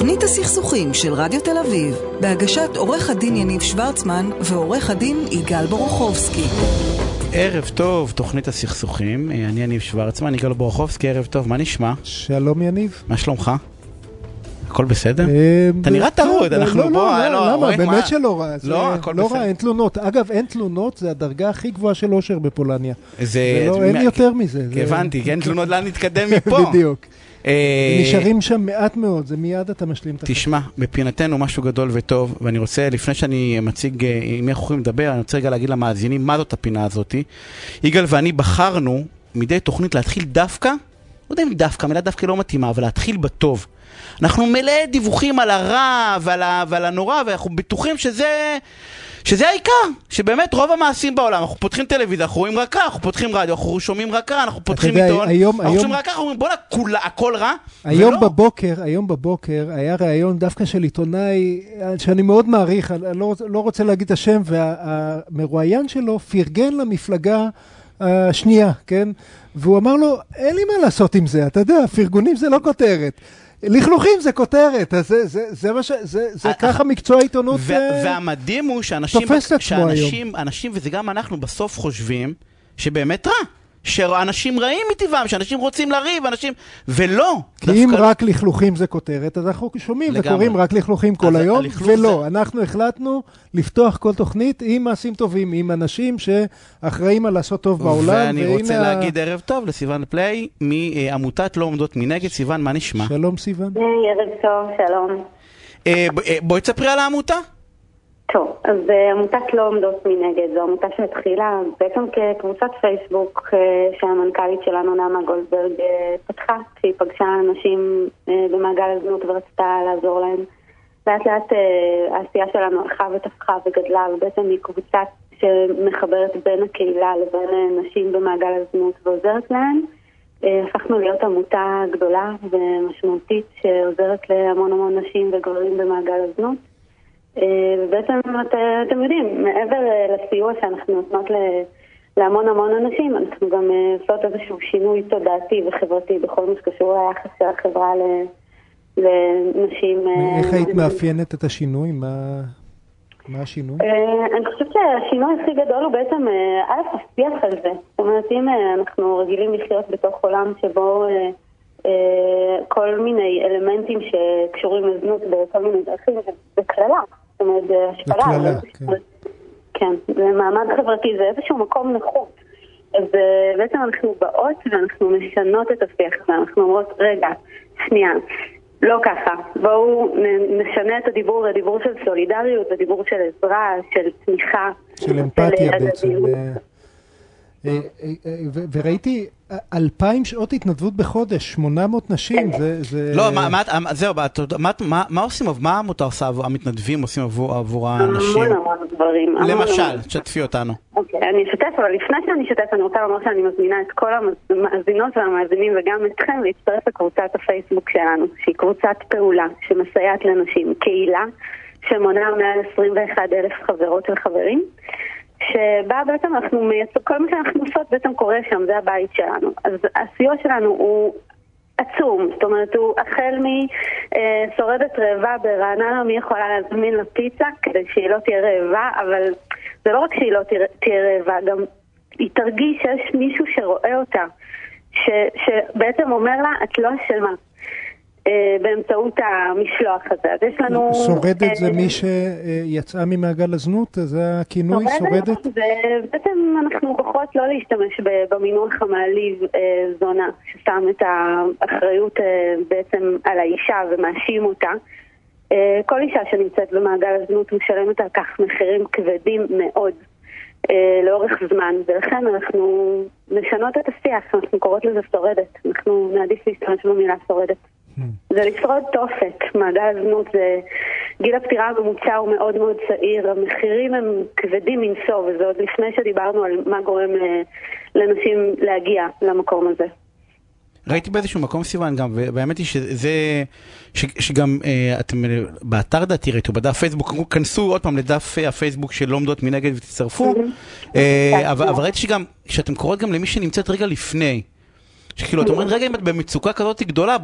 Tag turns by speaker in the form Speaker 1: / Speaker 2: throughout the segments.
Speaker 1: תוכנית הסכסוכים של רדיו תל אביב, בהגשת עורך הדין יניב שוורצמן ועורך הדין יגאל בורוכובסקי.
Speaker 2: ערב טוב, תוכנית הסכסוכים, אני יניב שוורצמן, יגאל בורוכובסקי, ערב טוב, מה נשמע?
Speaker 3: שלום יניב.
Speaker 2: מה שלומך? הכל בסדר?
Speaker 3: אה,
Speaker 2: אתה נראה טרוד, אנחנו
Speaker 3: לא,
Speaker 2: בוא,
Speaker 3: לא,
Speaker 2: לא,
Speaker 3: למה?
Speaker 2: רואים מה?
Speaker 3: באמת שלא רע.
Speaker 2: לא, הכל
Speaker 3: לא
Speaker 2: בסדר.
Speaker 3: רע, אין תלונות. אגב, אין תלונות, זה הדרגה הכי גבוהה של אושר בפולניה.
Speaker 2: זה...
Speaker 3: לא- אין יותר מזה. זה-
Speaker 2: הבנתי, כן, תלונות לאן נתקדם מפה.
Speaker 3: בדיוק.
Speaker 2: אה,
Speaker 3: נשארים שם מעט מאוד, זה מיד אתה משלים את
Speaker 2: תשמע, בפינתנו משהו גדול וטוב, ואני רוצה, לפני שאני מציג אה, עם מי אנחנו יכולים לדבר, אני רוצה רגע להגיד למאזינים מה זאת הפינה הזאת. יגאל ואני בחרנו מדי תוכנית להתחיל דווקא, לא יודע אם דווקא, המילה דווקא לא מתאימה, אבל להתחיל בטוב. אנחנו מלא דיווחים על הרע ועל, ה, ועל הנורא, ואנחנו בטוחים שזה, שזה העיקר, שבאמת רוב המעשים בעולם, אנחנו פותחים טלוויזיה, אנחנו רואים רק רע, אנחנו פותחים רדיו, אנחנו שומעים רק רע, אנחנו פותחים
Speaker 3: יודע,
Speaker 2: עיתון,
Speaker 3: היום-
Speaker 2: אנחנו
Speaker 3: היום-
Speaker 2: שומעים רק רע, אנחנו אומרים בואנה, כולה- הכל רע,
Speaker 3: היום
Speaker 2: ולא.
Speaker 3: בבוקר, היום בבוקר היה ראיון דווקא של עיתונאי אה, שאני מאוד מעריך, אני לא, רוצה- לא רוצה להגיד את השם, והמרואיין שלו פרגן למפלגה השנייה, כן? והוא אמר לו, אין לי מה לעשות עם זה, אתה יודע, פרגונים זה לא כותרת. לכלוכים זה כותרת, זה, זה, זה מה ש... זה, זה
Speaker 2: אה,
Speaker 3: ככה מקצוע העיתונות...
Speaker 2: ו-
Speaker 3: אה,
Speaker 2: והמדהים הוא שאנשים,
Speaker 3: תופס את עצמו
Speaker 2: שאנשים, אנשים, וזה גם אנחנו, בסוף חושבים שבאמת רע. שאנשים רעים מטבעם, שאנשים רוצים לריב, אנשים... ולא.
Speaker 3: כי אם
Speaker 2: דווקא-
Speaker 3: רק לכלוכים זה כותרת, אז אנחנו שומעים
Speaker 2: לגמרי.
Speaker 3: וקוראים רק לכלוכים כל היום, ולא,
Speaker 2: זה-
Speaker 3: אנחנו החלטנו לפתוח כל תוכנית עם מעשים טובים, עם אנשים שאחראים על לעשות טוב בעולם,
Speaker 2: ואני רוצה
Speaker 3: ה-
Speaker 2: להגיד ערב טוב לסיוון פליי מעמותת לא עומדות מנגד. סיוון, מה נשמע?
Speaker 3: שלום סיוון.
Speaker 4: היי, ערב טוב, שלום.
Speaker 2: אה, ב- אה, בואי תספרי על העמותה.
Speaker 4: טוב, אז אה, עמותת לא עומדות מנגד, זו עמותה שהתחילה בעצם כקבוצת פייסבוק אה, שהמנכ"לית שלנו, נעמה גולדברג, אה, פתחה, כשהיא פגשה אנשים במעגל הזנות ורצתה לעזור להם. לאט לאט העשייה שלנו הלכה ותפחה וגדלה, ובעצם היא קבוצה שמחברת בין הקהילה לבין נשים במעגל הזנות ועוזרת להן. הפכנו להיות עמותה גדולה ומשמעותית שעוזרת להמון המון נשים וגברים במעגל הזנות. אה, ובעצם את, אתם יודעים, מעבר אה, לסיוע שאנחנו נותנות להמון המון אנשים, אנחנו גם אה, עושות איזשהו שינוי תודעתי וחברתי בכל מה שקשור ליחס של החברה ל- לנשים.
Speaker 3: איך היית מאפיינת את השינוי? מה מה השינוי?
Speaker 4: אני חושבת שהשינוי הכי גדול הוא בעצם, א', השיח על זה. זאת אומרת, אם אנחנו רגילים לחיות בתוך עולם שבו כל מיני אלמנטים שקשורים לזנות בכל מיני דרכים, זה קללה. זאת אומרת, זה השפלה. זה-
Speaker 3: כן.
Speaker 4: כן, זה מעמד חברתי, זה איזשהו מקום נחות. אז אה, אנחנו באות ואנחנו משנות את השיח הזה, אנחנו אומרות, רגע, שנייה, לא ככה, בואו נשנה את הדיבור לדיבור של סולידריות, לדיבור של עזרה, של תמיכה.
Speaker 3: של אמפתיה בעצם. אה, אה, ו- וראיתי אלפיים שעות התנדבות בחודש, 800 נשים, זה... זה-
Speaker 2: לא, מה- מה- מה- זהו, מה- מה- מה- מה עושים, מה העמותה עושה, עבור- המתנדבים עושים עבור עבור האנשים?
Speaker 4: המון המון דברים.
Speaker 2: למשל, תשתפי אותנו.
Speaker 4: אוקיי, אני אשתף, אבל לפני שאני אשתף, אני רוצה לומר שאני מזמינה את כל המאזינות והמאזינים וגם אתכם להצטרף לקבוצת הפייסבוק שלנו, שהיא קבוצת פעולה שמסייעת לנשים, קהילה שמונה מעל 21 אלף חברות וחברים, שבה בעצם אנחנו מייצר, כל מה שאנחנו עושות בעצם קורה שם, זה הבית שלנו. אז הסיוע שלנו הוא עצום, זאת אומרת, הוא החל משורדת רעבה ברעננה, מי יכולה להזמין לה פיצה כדי שהיא לא תהיה רעבה, אבל זה לא רק שהיא לא תהיה רעבה, גם היא תרגיש שיש מישהו שרואה אותה, ש, שבעצם אומר לה, את לא אשמה. אה, באמצעות המשלוח הזה. אז יש לנו...
Speaker 3: שורדת זה
Speaker 4: אה,
Speaker 3: מי שיצאה ממעגל הזנות? זה הכינוי, שורדת?
Speaker 4: ובעצם אנחנו בוחרות לא להשתמש במינוח המעליב אה, זונה, ששם את האחריות בעצם על האישה ומאשים אותה. כל אישה שנמצאת במעגל הזנות משלמת על כך מחירים כבדים מאוד לאורך זמן, ולכן אנחנו משנות את השיח, אנחנו קוראות לזה שורדת, אנחנו נעדיף להשתמש במילה שורדת. זה לשרוד תופת, מעגל הזנות זה... גיל הפטירה הממוצע הוא מאוד מאוד צעיר, המחירים הם כבדים מנשוא, וזה עוד לפני שדיברנו על מה גורם לנשים להגיע למקום הזה.
Speaker 2: ראיתי באיזשהו מקום סיוון גם, והאמת היא שזה, ש, שגם אה, אתם אה, באתר דעתי ראיתו, בדף פייסבוק, כנסו עוד פעם לדף אה, הפייסבוק של עומדות מנגד ותצטרפו, אה, אבל, אבל ראיתי שגם, שאתם קוראות גם למי שנמצאת רגע לפני, שכאילו, אתם אומרים, רגע, אם את במצוקה כזאת גדולה,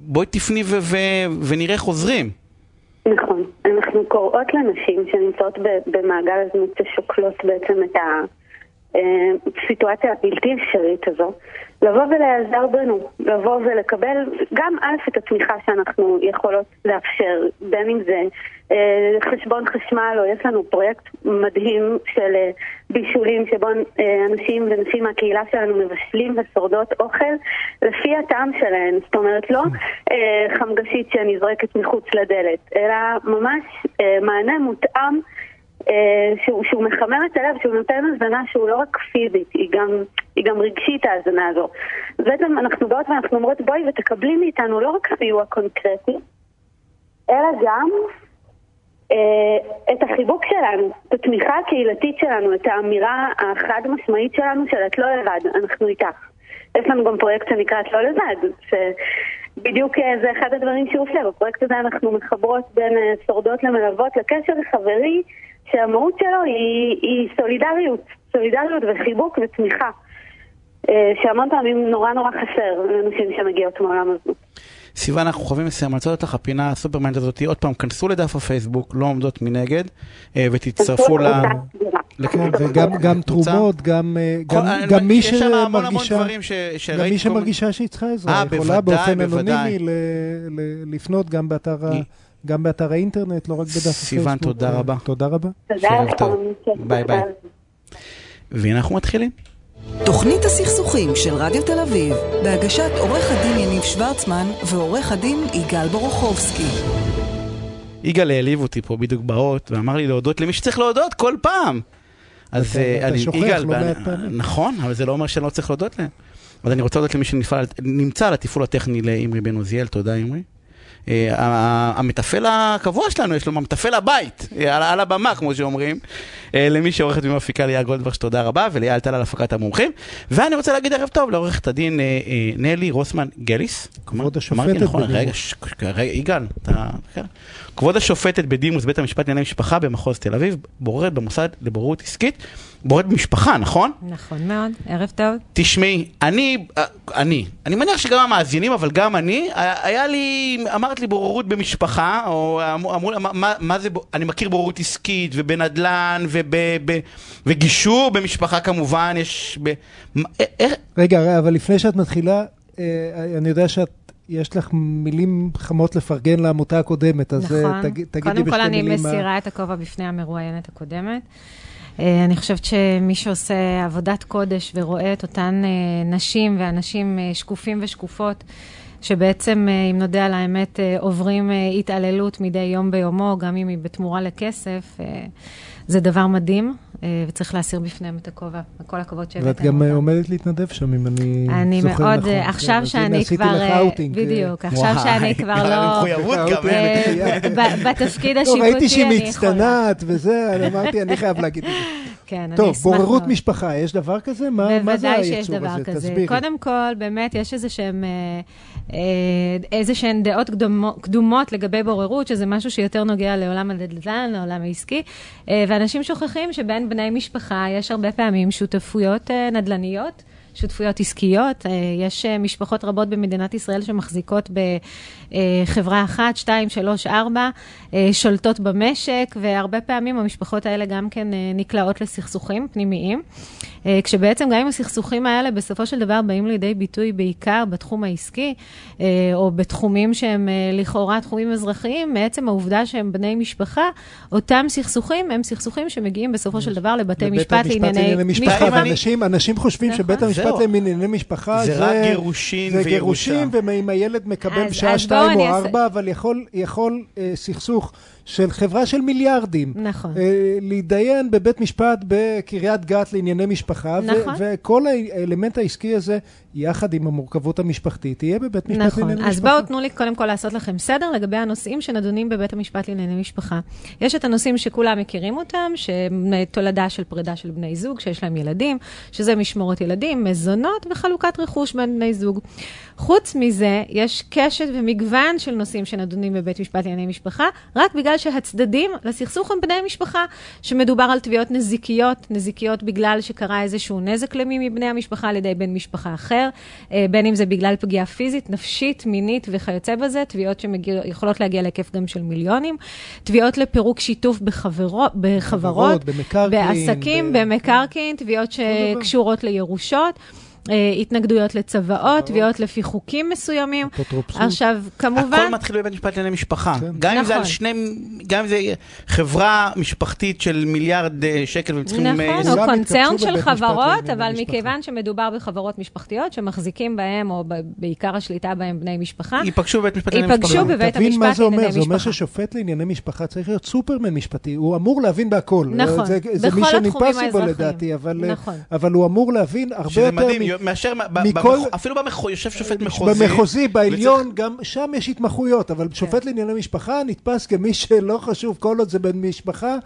Speaker 2: בואי, תפני ו- ו- ונראה איך עוזרים.
Speaker 4: נכון. אנחנו קוראות לנשים שנמצאות במעגל הזנות ששוקלות בעצם את הסיטואציה הבלתי אפשרית הזו, לבוא ולהיעזר בנו, לבוא ולקבל גם א' את התמיכה שאנחנו יכולות לאפשר, בין אם זה אה, חשבון חשמל, או יש לנו פרויקט מדהים של אה, בישולים שבו אה, אנשים ונשים מהקהילה שלנו מבשלים ושורדות אוכל לפי הטעם שלהן. זאת אומרת, לא חמגשית שנזרקת מחוץ לדלת, אלא ממש מענה מותאם. שהוא, שהוא מחמם את הלב, שהוא נותן הזנה שהוא לא רק פיזית, היא גם, היא גם רגשית ההזנה הזו. בעצם אנחנו באות ואנחנו אומרות בואי ותקבלי מאיתנו לא רק סיוע קונקרטי, אלא גם אה, את החיבוק שלנו, את התמיכה הקהילתית שלנו, את האמירה החד משמעית שלנו של את לא לבד, אנחנו איתך. יש לנו גם פרויקט שנקרא את לא לבד, שבדיוק אה, זה אחד הדברים שהוא עושה. בפרויקט הזה אנחנו מחברות בין אה, שורדות למלוות לקשר חברי, שהמהות שלו היא, היא סולידריות, סולידריות וחיבוק ותמיכה, שהמון פעמים נורא נורא חסר לאנשים שמגיעות מעולם הזנות.
Speaker 2: סיוון, אנחנו חייבים לסיים, אני רוצה לתת לך פינה ה supermind הזאת, עוד פעם, כנסו לדף הפייסבוק, לא עומדות מנגד, אה, ותצטרפו ל...
Speaker 3: כן, וגם תרומות, גם מי שמרגישה, גם מי שמרגישה שהיא צריכה עזרה,
Speaker 2: אה, יכולה באופן אנונימי
Speaker 3: לפנות גם באתר גם באתר האינטרנט, לא רק בדף הפייסבוק.
Speaker 2: סיוון, תודה רבה.
Speaker 3: תודה רבה.
Speaker 4: תודה רבה.
Speaker 2: ביי ביי. והנה אנחנו מתחילים.
Speaker 1: תוכנית הסכסוכים של רדיו תל אביב, בהגשת עורך הדין יניב שוורצמן ועורך הדין יגאל בורוכובסקי.
Speaker 2: יגאל העליב אותי פה בדיוק באות, ואמר לי להודות למי שצריך להודות כל פעם.
Speaker 3: אז אני, יגאל, לא
Speaker 2: נכון, אבל זה לא אומר שאני לא צריך להודות להם. אז אני רוצה להודות למי שנמצא על התפעול הטכני לאמרי בן עוזיאל, תודה אמרי. אה, המתפעל הקבוע שלנו, יש לו מתפעל הבית, על, על הבמה, כמו שאומרים. אה, למי שעורכת ומפיקה ליאל גולדברג, שתודה רבה, וליאל טל על הפקת המומחים. ואני רוצה להגיד ערב טוב לעורכת הדין אה, נלי רוסמן גליס.
Speaker 3: כבוד השופטת
Speaker 2: נכון, רגע, רגע, יגאל, אתה... כן. כבוד השופטת בדימוס בית המשפט לענייני משפחה במחוז תל אביב, בוררת במוסד לבוררות עסקית. בוררת במשפחה, נכון?
Speaker 5: נכון מאוד, ערב טוב.
Speaker 2: תשמעי, אני, אני, אני מניח שגם המאזינים, אבל גם אני, היה לי, אמרת לי בוררות במשפחה, או אמרו, מה, מה זה, אני מכיר בוררות עסקית, ובנדל"ן, וגישור במשפחה כמובן, יש... ב,
Speaker 3: איך... רגע, אבל לפני שאת מתחילה, אה, אני יודע שאת... יש לך מילים חמות לפרגן לעמותה הקודמת, אז אה, נכון. תגידי בשתי מילים.
Speaker 5: קודם כל אני מסירה את הכובע בפני המרואיינת הקודמת. אה, אני חושבת שמי שעושה עבודת קודש ורואה את אותן אה, נשים ואנשים אה, שקופים ושקופות, שבעצם, אם נודה על האמת, עוברים התעללות מדי יום ביומו, גם אם היא בתמורה לכסף, זה דבר מדהים, וצריך להסיר בפניהם את הכובע. כל הכבוד
Speaker 3: שהבאתם אותם. ואת גם עומדת להתנדב שם, אם אני,
Speaker 5: אני זוכר מאוד, נכון. אני עכשיו כן, שאני כבר... עשיתי לך אאוטינג. בדיוק, עכשיו שאני כבר לא... בתפקיד השיפוטי,
Speaker 3: אני ראיתי שהיא מצטנעת וזה, אני אמרתי, אני חייב להגיד את זה.
Speaker 5: כן, אני
Speaker 3: אשמח טוב, בוררות משפחה, יש דבר כזה? מה,
Speaker 5: מה
Speaker 3: זה היצור הזה?
Speaker 5: כזה. קודם כל, באמת, יש איזה שהם... אה, אה, איזה שהן דעות קדומות, קדומות לגבי בוררות, שזה משהו שיותר נוגע לעולם הנדל"ן, לעולם העסקי, אה, ואנשים שוכחים שבין בני משפחה יש הרבה פעמים שותפויות נדל"ניות. שותפויות עסקיות. יש משפחות רבות במדינת ישראל שמחזיקות בחברה אחת, שתיים, שלוש, ארבע, שולטות במשק, והרבה פעמים המשפחות האלה גם כן נקלעות לסכסוכים פנימיים. אה, כשבעצם גם אם הסכסוכים האלה בסופו של דבר באים לידי ביטוי בעיקר בתחום העסקי, אה, או בתחומים שהם אה, לכאורה תחומים אזרחיים, מעצם העובדה שהם בני משפחה, אותם סכסוכים הם סכסוכים שמגיעים בסופו של דבר לבתי משפט לענייני משפחה.
Speaker 3: אנשים, אנשים חושבים נכון. שבית המשפט לענייני משפחה
Speaker 2: זה, זה רק גירושין
Speaker 3: וירושה. זה גירושין, ואם הילד מקבל בשעה שתיים או ארבע, אבל יכול, יכול סכסוך. של חברה של מיליארדים.
Speaker 5: נכון.
Speaker 3: אה, להתדיין בבית משפט בקריית גת לענייני משפחה. נכון. וכל האלמנט העסקי הזה, יחד עם המורכבות המשפחתית, יהיה בבית משפט נכון. לענייני משפחה.
Speaker 5: נכון. אז בואו תנו לי קודם כל לעשות לכם סדר לגבי הנושאים שנדונים בבית המשפט לענייני משפחה. יש את הנושאים שכולם מכירים אותם, שתולדה של פרידה של בני זוג, שיש להם ילדים, שזה משמורת ילדים, מזונות וחלוקת רכוש בין בני זוג. חוץ מזה, יש קשת ומגוון של נושאים שנדונים בבית משפט לענייני משפחה, רק בגלל בגלל שהצדדים לסכסוך הם בני משפחה, שמדובר על תביעות נזיקיות, נזיקיות בגלל שקרה איזשהו נזק למי מבני המשפחה על ידי בן משפחה אחר, אה, בין אם זה בגלל פגיעה פיזית, נפשית, מינית וכיוצא בזה, תביעות שיכולות להגיע להיקף גם של מיליונים, תביעות לפירוק שיתוף בחברו, בחברות, בעסקים, ב... במקרקעין, תביעות שקשורות לירושות. אה, התנגדויות לצוואות, תביעות לפי חוקים מסוימים.
Speaker 3: אפוטרופסות.
Speaker 5: עכשיו, כמובן...
Speaker 2: הכל מתחיל בבית משפט לענייני משפחה.
Speaker 3: כן.
Speaker 2: גם אם זה על
Speaker 5: נכון.
Speaker 2: שני, גם אם זה חברה משפחתית של מיליארד אה, שקל והם צריכים... אה,
Speaker 5: נכון, או
Speaker 3: גם
Speaker 5: קונצרן
Speaker 3: התכנסו
Speaker 5: של חברות, אבל
Speaker 3: משפחה.
Speaker 5: מכיוון שמדובר בחברות משפחתיות שמחזיקים בהם, או בעיקר השליטה בהם בני משפחה,
Speaker 2: ייפגשו בבית משפט לענייני
Speaker 5: ייפגשו
Speaker 2: משפחה.
Speaker 3: תבין מה זה אומר, זה אומר. ששופט לענייני משפחה צריך להיות סופרמן משפטי, הוא אמור להבין בהכל.
Speaker 5: נכון,
Speaker 3: זה, זה
Speaker 5: בכל התחומים האזרחיים.
Speaker 3: לדעתי, אבל, אה,
Speaker 5: נכון.
Speaker 3: אבל הוא אמור להבין הרבה
Speaker 2: שזה
Speaker 3: יותר
Speaker 2: מדהים,
Speaker 3: מ-
Speaker 2: מאשר,
Speaker 3: מכל-
Speaker 2: במח- אפילו במחוזי, יושב שופט מחוזי.
Speaker 3: במחוזי, בעליון,
Speaker 2: וצריך-
Speaker 3: גם שם יש התמחויות, אבל שופט לענייני משפחה נתפס כמי שלא חשוב, כל עוד זה בן משפחה,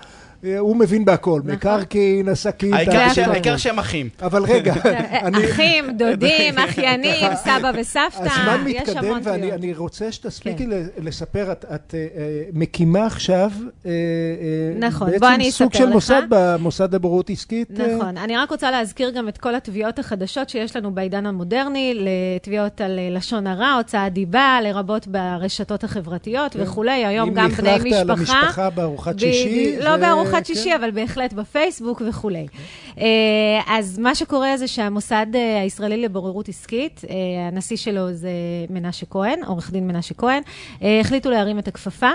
Speaker 3: הוא מבין בהכל. מקרקעין, עסקים,
Speaker 2: העיקר שהם אחים.
Speaker 3: אבל רגע, אני...
Speaker 5: אחים, דודים, אחיינים, סבא וסבתא,
Speaker 3: הזמן
Speaker 5: יש
Speaker 3: מתקדם
Speaker 5: המון
Speaker 3: ואני
Speaker 5: תביעות.
Speaker 3: אני רוצה שתספיקי
Speaker 5: כן.
Speaker 3: לספר, את, אה, אה, מקימה עכשיו אה, אה,
Speaker 5: נכון,
Speaker 3: בעצם סוג של. מוסד במוסד לבוררות עסקית. אה,
Speaker 5: נכון. אני רק רוצה להזכיר גם את כל התביעות החדשות שיש לנו בעידן המודרני, לתביעות על אה, לשון הרע, הוצאת דיבה, לרבות ברשתות החברתיות וכולי. היום
Speaker 3: אם
Speaker 5: גם בני
Speaker 3: לכלכת על
Speaker 5: משפחה.
Speaker 3: המשפחה בארוחת שישי.
Speaker 5: לא בארוחת
Speaker 3: כן.
Speaker 5: שישי, אבל בהחלט בפייסבוק וכולי. אה, אז מה שקורה זה שהמוסד אה, הישראלי לבוררות עסקית, אה, הנשיא שלו זה מנשה כהן, עורך דין מנשה כהן, החליטו להרים את הכפפה.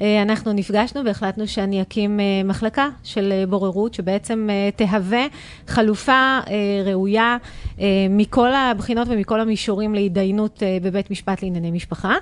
Speaker 5: אה, אנחנו נפגשנו והחלטנו שאני אקים אה, מחלקה של אה, בוררות, שבעצם תהווה חלופה ראויה מכל הבחינות ומכל המישורים להתדיינות בבית משפט לענייני משפחה.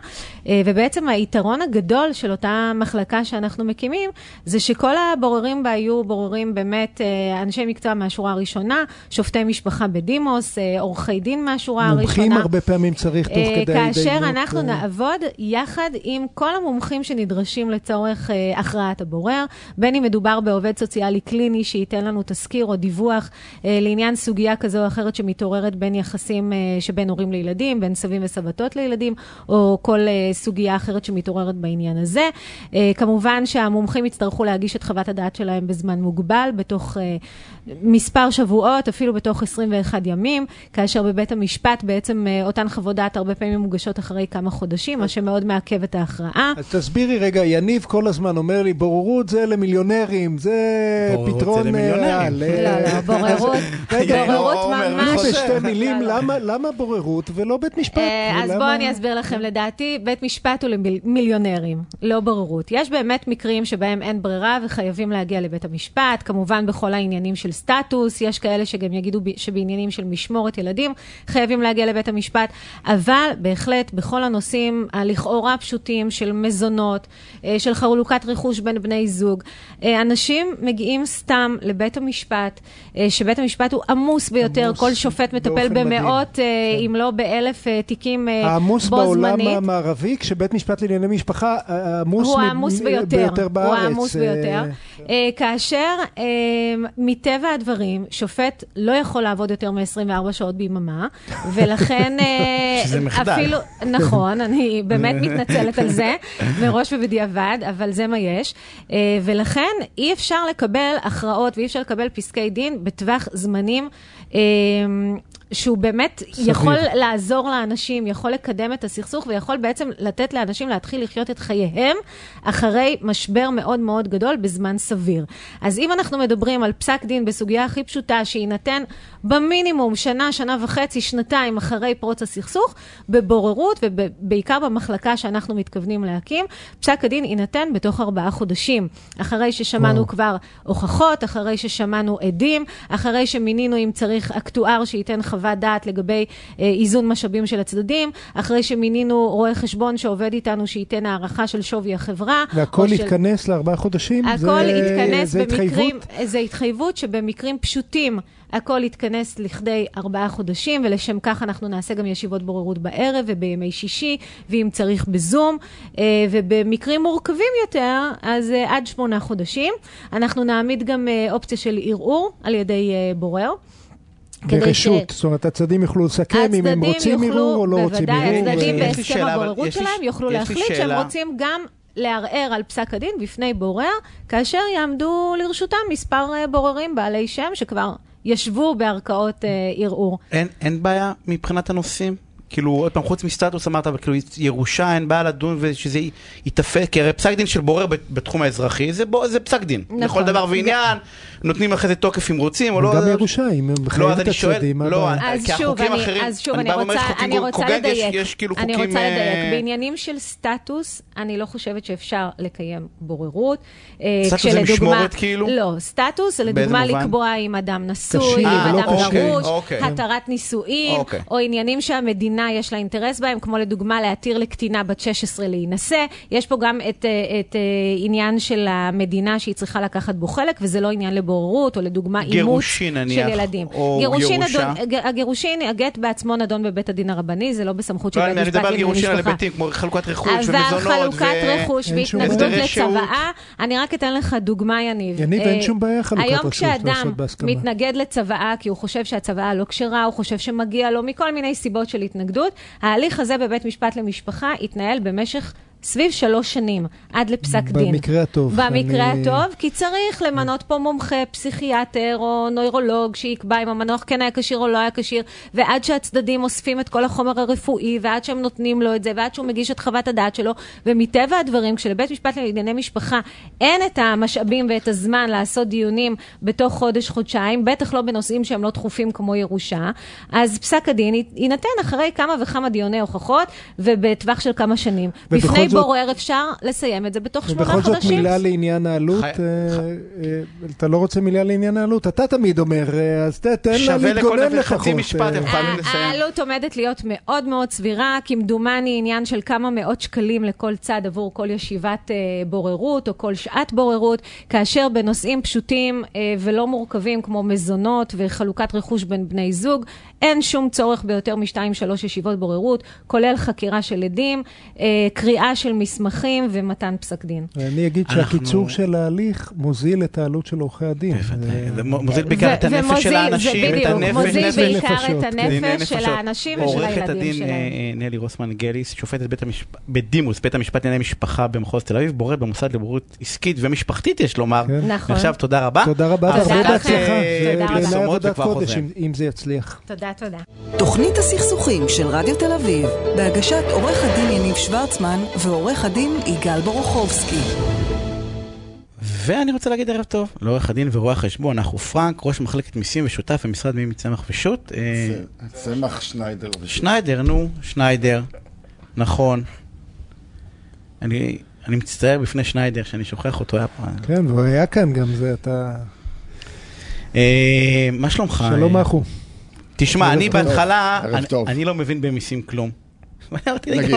Speaker 5: ובעצם היתרון הגדול של אותה מחלקה שאנחנו מקימים, זה שכל הבוררים בה יהיו בוררים באמת אנשי מקצוע מהשורה הראשונה, שופטי משפחה בדימוס, עורכי דין מהשורה הראשונה.
Speaker 3: מומחים הרבה פעמים צריך תוך כדי
Speaker 5: כאשר
Speaker 3: ההתדיינות,
Speaker 5: אנחנו נעבוד יחד עם כל המומחים שנדרשים לצורך אה, הכרעת הבורר, בין אם מדובר בעובד סוציאלי קליני שייתן לנו תזכיר או דיווח אה, לעניין סוגיה כזו או אחרת שמתעוררת בין יחסים אה, שבין הורים לילדים, בין סבים וסבתות לילדים, או כל אה, סוגיה אחרת שמתעוררת בעניין הזה. אה, כמובן שהמומחים יצטרכו להגיש את חוות הדעת שלהם בזמן מוגבל, בתוך אה, מספר שבועות, אפילו בתוך 21 ימים, כאשר בבית המשפט בעצם אה, אותן חוות דעת הרבה פעמים מוגשות אחרי כמה חודשים, מה שמאוד מעכב את ההכרעה.
Speaker 3: אז תסבירי רגע, יניב כל הזמן אומר לי, בוררות זה למיליונרים, זה
Speaker 2: בוררות זה
Speaker 3: פתרון...
Speaker 2: למיליונרים.
Speaker 3: ריאל."
Speaker 5: לא, לא, בוררות,
Speaker 3: רגע,
Speaker 5: בוררות
Speaker 3: תני
Speaker 5: ממש...
Speaker 3: בשתי מילים,
Speaker 5: לא, לא.
Speaker 3: למה- למה בוררות ולא בית משפט?
Speaker 5: אה, אז בואו אני אסביר לכם. לדעתי, בית משפט הוא למיליונרים, לא בוררות. יש באמת מקרים שבהם אין ברירה וחייבים להגיע לבית המשפט, כמובן בכל העניינים של סטטוס, יש כאלה שגם יגידו שבעניינים של משמורת ילדים חייבים להגיע לבית המשפט, אבל בהחלט בכל הנושאים הלכאורה פשוטים של מזונות, אה, של חלוקת רכוש בין בני זוג, אה, אנשים מגיעים סתם לבית המשפט, אה, שבית המשפט הוא עמוס ביותר,
Speaker 3: עמוס
Speaker 5: כל שופט מטפל
Speaker 3: מדהים.
Speaker 5: במאות, אה,
Speaker 3: כן.
Speaker 5: אם לא באלף תיקים אה,
Speaker 3: העמוס
Speaker 5: בו
Speaker 3: בעולם
Speaker 5: זמנית.
Speaker 3: המערבי, כשבית משפט לענייני משפחה, העמוס
Speaker 5: הוא העמוס
Speaker 3: מ-
Speaker 5: ביותר,
Speaker 3: בארץ.
Speaker 5: הוא העמוס ביותר. אה, כאשר אה, מטבע הדברים, שופט לא יכול לעבוד יותר מ-24 שעות ביממה, ולכן אה,
Speaker 2: שזה מחדל.
Speaker 5: אפילו, נכון, אני באמת מתנצלת על זה, מראש ובדיעבד, אבל זה מה יש. אה, ולכן אי אפשר לקבל הכרעות ואי אפשר לקבל פסקי דין בטווח זמנים. שהוא באמת
Speaker 3: סביר.
Speaker 5: יכול לעזור לאנשים, יכול לקדם את הסכסוך ויכול בעצם לתת לאנשים להתחיל לחיות את חייהם אחרי משבר מאוד מאוד גדול בזמן סביר. אז אם אנחנו מדברים על פסק דין בסוגיה הכי פשוטה, שיינתן במינימום שנה, שנה וחצי, שנתיים אחרי פרוץ הסכסוך, בבוררות ובעיקר במחלקה שאנחנו מתכוונים להקים, פסק הדין יינתן בתוך ארבעה חודשים. אחרי ששמענו
Speaker 3: וואו.
Speaker 5: כבר הוכחות, אחרי ששמענו עדים, אחרי שמינינו אם צריך אקטואר שייתן חוות דעת לגבי אה, איזון משאבים של הצדדים, אחרי שמינינו רואה חשבון שעובד איתנו שייתן הערכה של שווי החברה.
Speaker 3: והכל
Speaker 5: או של-
Speaker 3: לארבעה חודשים?
Speaker 5: הכל
Speaker 3: זה-
Speaker 5: יתכנס
Speaker 3: זה
Speaker 5: במקרים,
Speaker 3: התחייבות?
Speaker 5: זה התחייבות שבמקרים פשוטים הכל יתכנס לכדי ארבעה חודשים, ולשם כך אנחנו נעשה גם ישיבות בוררות בערב ובימי שישי, ואם צריך בזום, אה, ובמקרים מורכבים יותר, אז אה, עד שמונה חודשים. אנחנו נעמיד גם אופציה של ערעור על ידי בורר.
Speaker 3: ברשות, זאת אומרת, הצדדים יוכלו לסכם אם הם רוצים ערעור או לא רוצים
Speaker 5: בוודאי,
Speaker 3: ערעור.
Speaker 5: הצדדים
Speaker 2: יש לי
Speaker 5: בהסכם הבוררות שלהם יוכלו להחליט שהם. רוצים גם לערער על פסק הדין בפני בורר, כאשר יעמדו לרשותם מספר אה, בוררים בעלי שם שכבר ישבו בערכאות אה, ערעור.
Speaker 2: אין, אין בעיה מבחינת הנושאים? כאילו, עוד פעם, חוץ מסטטוס אמרת, אבל כאילו, ירושה, אין בעיה לדון ושזה ייתפס, כי הרי פסק דין של בורר בת- בתחום האזרחי, זה, בו, זה פסק דין.
Speaker 5: נכון.
Speaker 2: לכל דבר ועניין, נותנים אחרי זה תוקף אם רוצים, או לא.
Speaker 3: גם ירושה, אם הם
Speaker 2: לא,
Speaker 3: מחייבים
Speaker 2: אז
Speaker 3: את
Speaker 2: אני שואל,
Speaker 3: הצדדים. מה
Speaker 2: לא,
Speaker 3: הבעיה?
Speaker 5: אז
Speaker 2: כי
Speaker 5: שוב,
Speaker 2: החוקים
Speaker 5: אני,
Speaker 2: אחרים-
Speaker 5: אז שוב,
Speaker 2: אני
Speaker 5: רוצה, אני רוצה לדייק.
Speaker 2: יש כאילו
Speaker 5: אני
Speaker 2: חוקים,
Speaker 5: רוצה
Speaker 2: אה,
Speaker 5: לדייק. בעניינים של סטטוס, אני לא חושבת שאפשר לקיים בוררות. אה,
Speaker 2: סטטוס זה משמורת, כאילו?
Speaker 5: לא, סטטוס זה לדוגמה? לקבוע אם אדם נשוי, אם
Speaker 2: לא
Speaker 5: אדם
Speaker 2: כשיר.
Speaker 5: גרוש,
Speaker 2: אוקיי.
Speaker 5: התרת נישואין,
Speaker 2: אוקיי.
Speaker 5: או עניינים שהמדינה יש לה אינטרס בהם, כמו לדוגמה להתיר לקטינה בת 16 להינשא. יש פה גם את, אה, את אה, עניין של המדינה שהיא צריכה לקחת בו חלק, וזה לא עניין לבוררות, או לדוגמה אימוץ
Speaker 2: גירושין,
Speaker 5: של
Speaker 2: נניח,
Speaker 5: ילדים.
Speaker 2: או
Speaker 5: גירושין
Speaker 2: ירושה.
Speaker 5: הג- הגירושין, הגט בעצמו נדון בבית הדין הרבני, זה לא בסמכות של
Speaker 2: לא,
Speaker 5: בית
Speaker 2: אני
Speaker 5: משפט
Speaker 2: מדבר על
Speaker 5: לענייני
Speaker 2: גירושין על
Speaker 5: משפחה.
Speaker 2: היבטים, כמו חלוקת רכוש ומזונות.
Speaker 5: חלוקת
Speaker 2: ו-
Speaker 5: רכוש
Speaker 3: אין שום
Speaker 5: והתנגדות לצוואה, אני רק אתן לך דוגמה, יניב.
Speaker 3: יניב,
Speaker 5: אה,
Speaker 3: אין שום בעיה חלוקת
Speaker 5: היום
Speaker 3: רכוש
Speaker 5: כשאדם
Speaker 3: לעשות בהסכמה.
Speaker 5: מתנגד לצוואה כי הוא חושב שהצוואה לא כשרה, הוא חושב שמגיע לו מכל מיני סיבות של התנגדות, ההליך הזה בבית משפט למשפחה יתנהל במשך... סביב שלוש שנים, עד לפסק דין.
Speaker 3: במקרה הטוב.
Speaker 5: במקרה
Speaker 3: אני-
Speaker 5: הטוב, כי צריך למנות פה מומחה, פסיכיאטר או נוירולוג שיקבע אם המנוח כן היה כשיר או לא היה כשיר, ועד שהצדדים אוספים את כל החומר הרפואי, ועד שהם נותנים לו את זה, ועד שהוא מגיש את חוות הדעת שלו, ומטבע הדברים, כשלבית משפט לענייני משפחה אין את המשאבים ואת הזמן לעשות דיונים בתוך חודש-חודשיים, בטח לא בנושאים שהם לא דחופים כמו ירושה, אז פסק הדין יינתן אחרי כמה וכמה דיוני הוכחות, ובטווח של כמה שנים.
Speaker 3: ובכל
Speaker 5: בפני בורר אפשר לסיים את זה בתוך שמונה
Speaker 3: ובכל
Speaker 5: חודשים.
Speaker 3: זאת מילה לעניין העלות, אה, אה, אתה לא רוצה מילה לעניין העלות, אתה תמיד אומר, אה, אז תן לה
Speaker 2: שווה לכל
Speaker 3: להתגונן לפחות.
Speaker 2: חצי משפט, הם חייבים לסיים.
Speaker 5: העלות עומדת להיות מאוד מאוד סבירה, כמדומני עניין של כמה מאות שקלים לכל צד עבור כל ישיבת בוררות או כל שעת בוררות, כאשר בנושאים פשוטים ולא מורכבים כמו מזונות וחלוקת רכוש בין בני זוג, אין שום צורך ביותר משתיים שלוש ישיבות בוררות, כולל חקירה של עדים, אה, קריאה של מסמכים ומתן פסק דין.
Speaker 3: אני אגיד שהקיצור של ההליך מוזיל את העלות של עורכי הדין. זה
Speaker 2: מוזיל בעיקר את הנפש של האנשים,
Speaker 5: בדיוק,
Speaker 2: הנפש,
Speaker 5: מוזיל. בעיקר את הנפש של. האנשים ושל
Speaker 2: עורכת
Speaker 5: הילדים
Speaker 2: הדין
Speaker 5: שלהם.
Speaker 2: אה, אה, נלי רוסמן גליס, שופטת בדימוס, בית המשפט לענייני משפחה במחוז תל אביב, בוררת במוסד לבוררות עסקית ומשפחתית, יש לומר.
Speaker 3: כן.
Speaker 5: נכון.
Speaker 2: עכשיו, תודה רבה.
Speaker 3: תודה רבה,
Speaker 5: תודה
Speaker 3: הרבה
Speaker 5: לכם.
Speaker 3: בהצלחה.
Speaker 2: אה,
Speaker 3: זה
Speaker 5: תודה
Speaker 3: עבודת קודש. אם- אם זה יצליח.
Speaker 5: תודה, תודה.
Speaker 1: תוכנית הסכסוכים של רדיו תל אביב, בהגשת עורך הדין יניב שוורצמן ועורך הדין יגאל בורוכובסקי.
Speaker 2: ואני רוצה להגיד ערב טוב לעורך הדין ורואה החשבון, נחו פרנק, ראש מחלקת מיסים ושותף במשרד מימי צמח ושות'. אה,
Speaker 6: צ- צמח שניידר.
Speaker 2: שניידר, נו, שניידר, נכון. אני, אני מצטער בפני שניידר שאני שוכח אותו, היה פעם.
Speaker 3: כן, והוא היה כאן גם, זה אתה...
Speaker 2: אה, מה שלומך?
Speaker 3: שלום
Speaker 2: אה,
Speaker 3: אחו.
Speaker 2: תשמע, אני. בהתחלה, אני- לא מבין במיסים כלום.
Speaker 6: נגיד.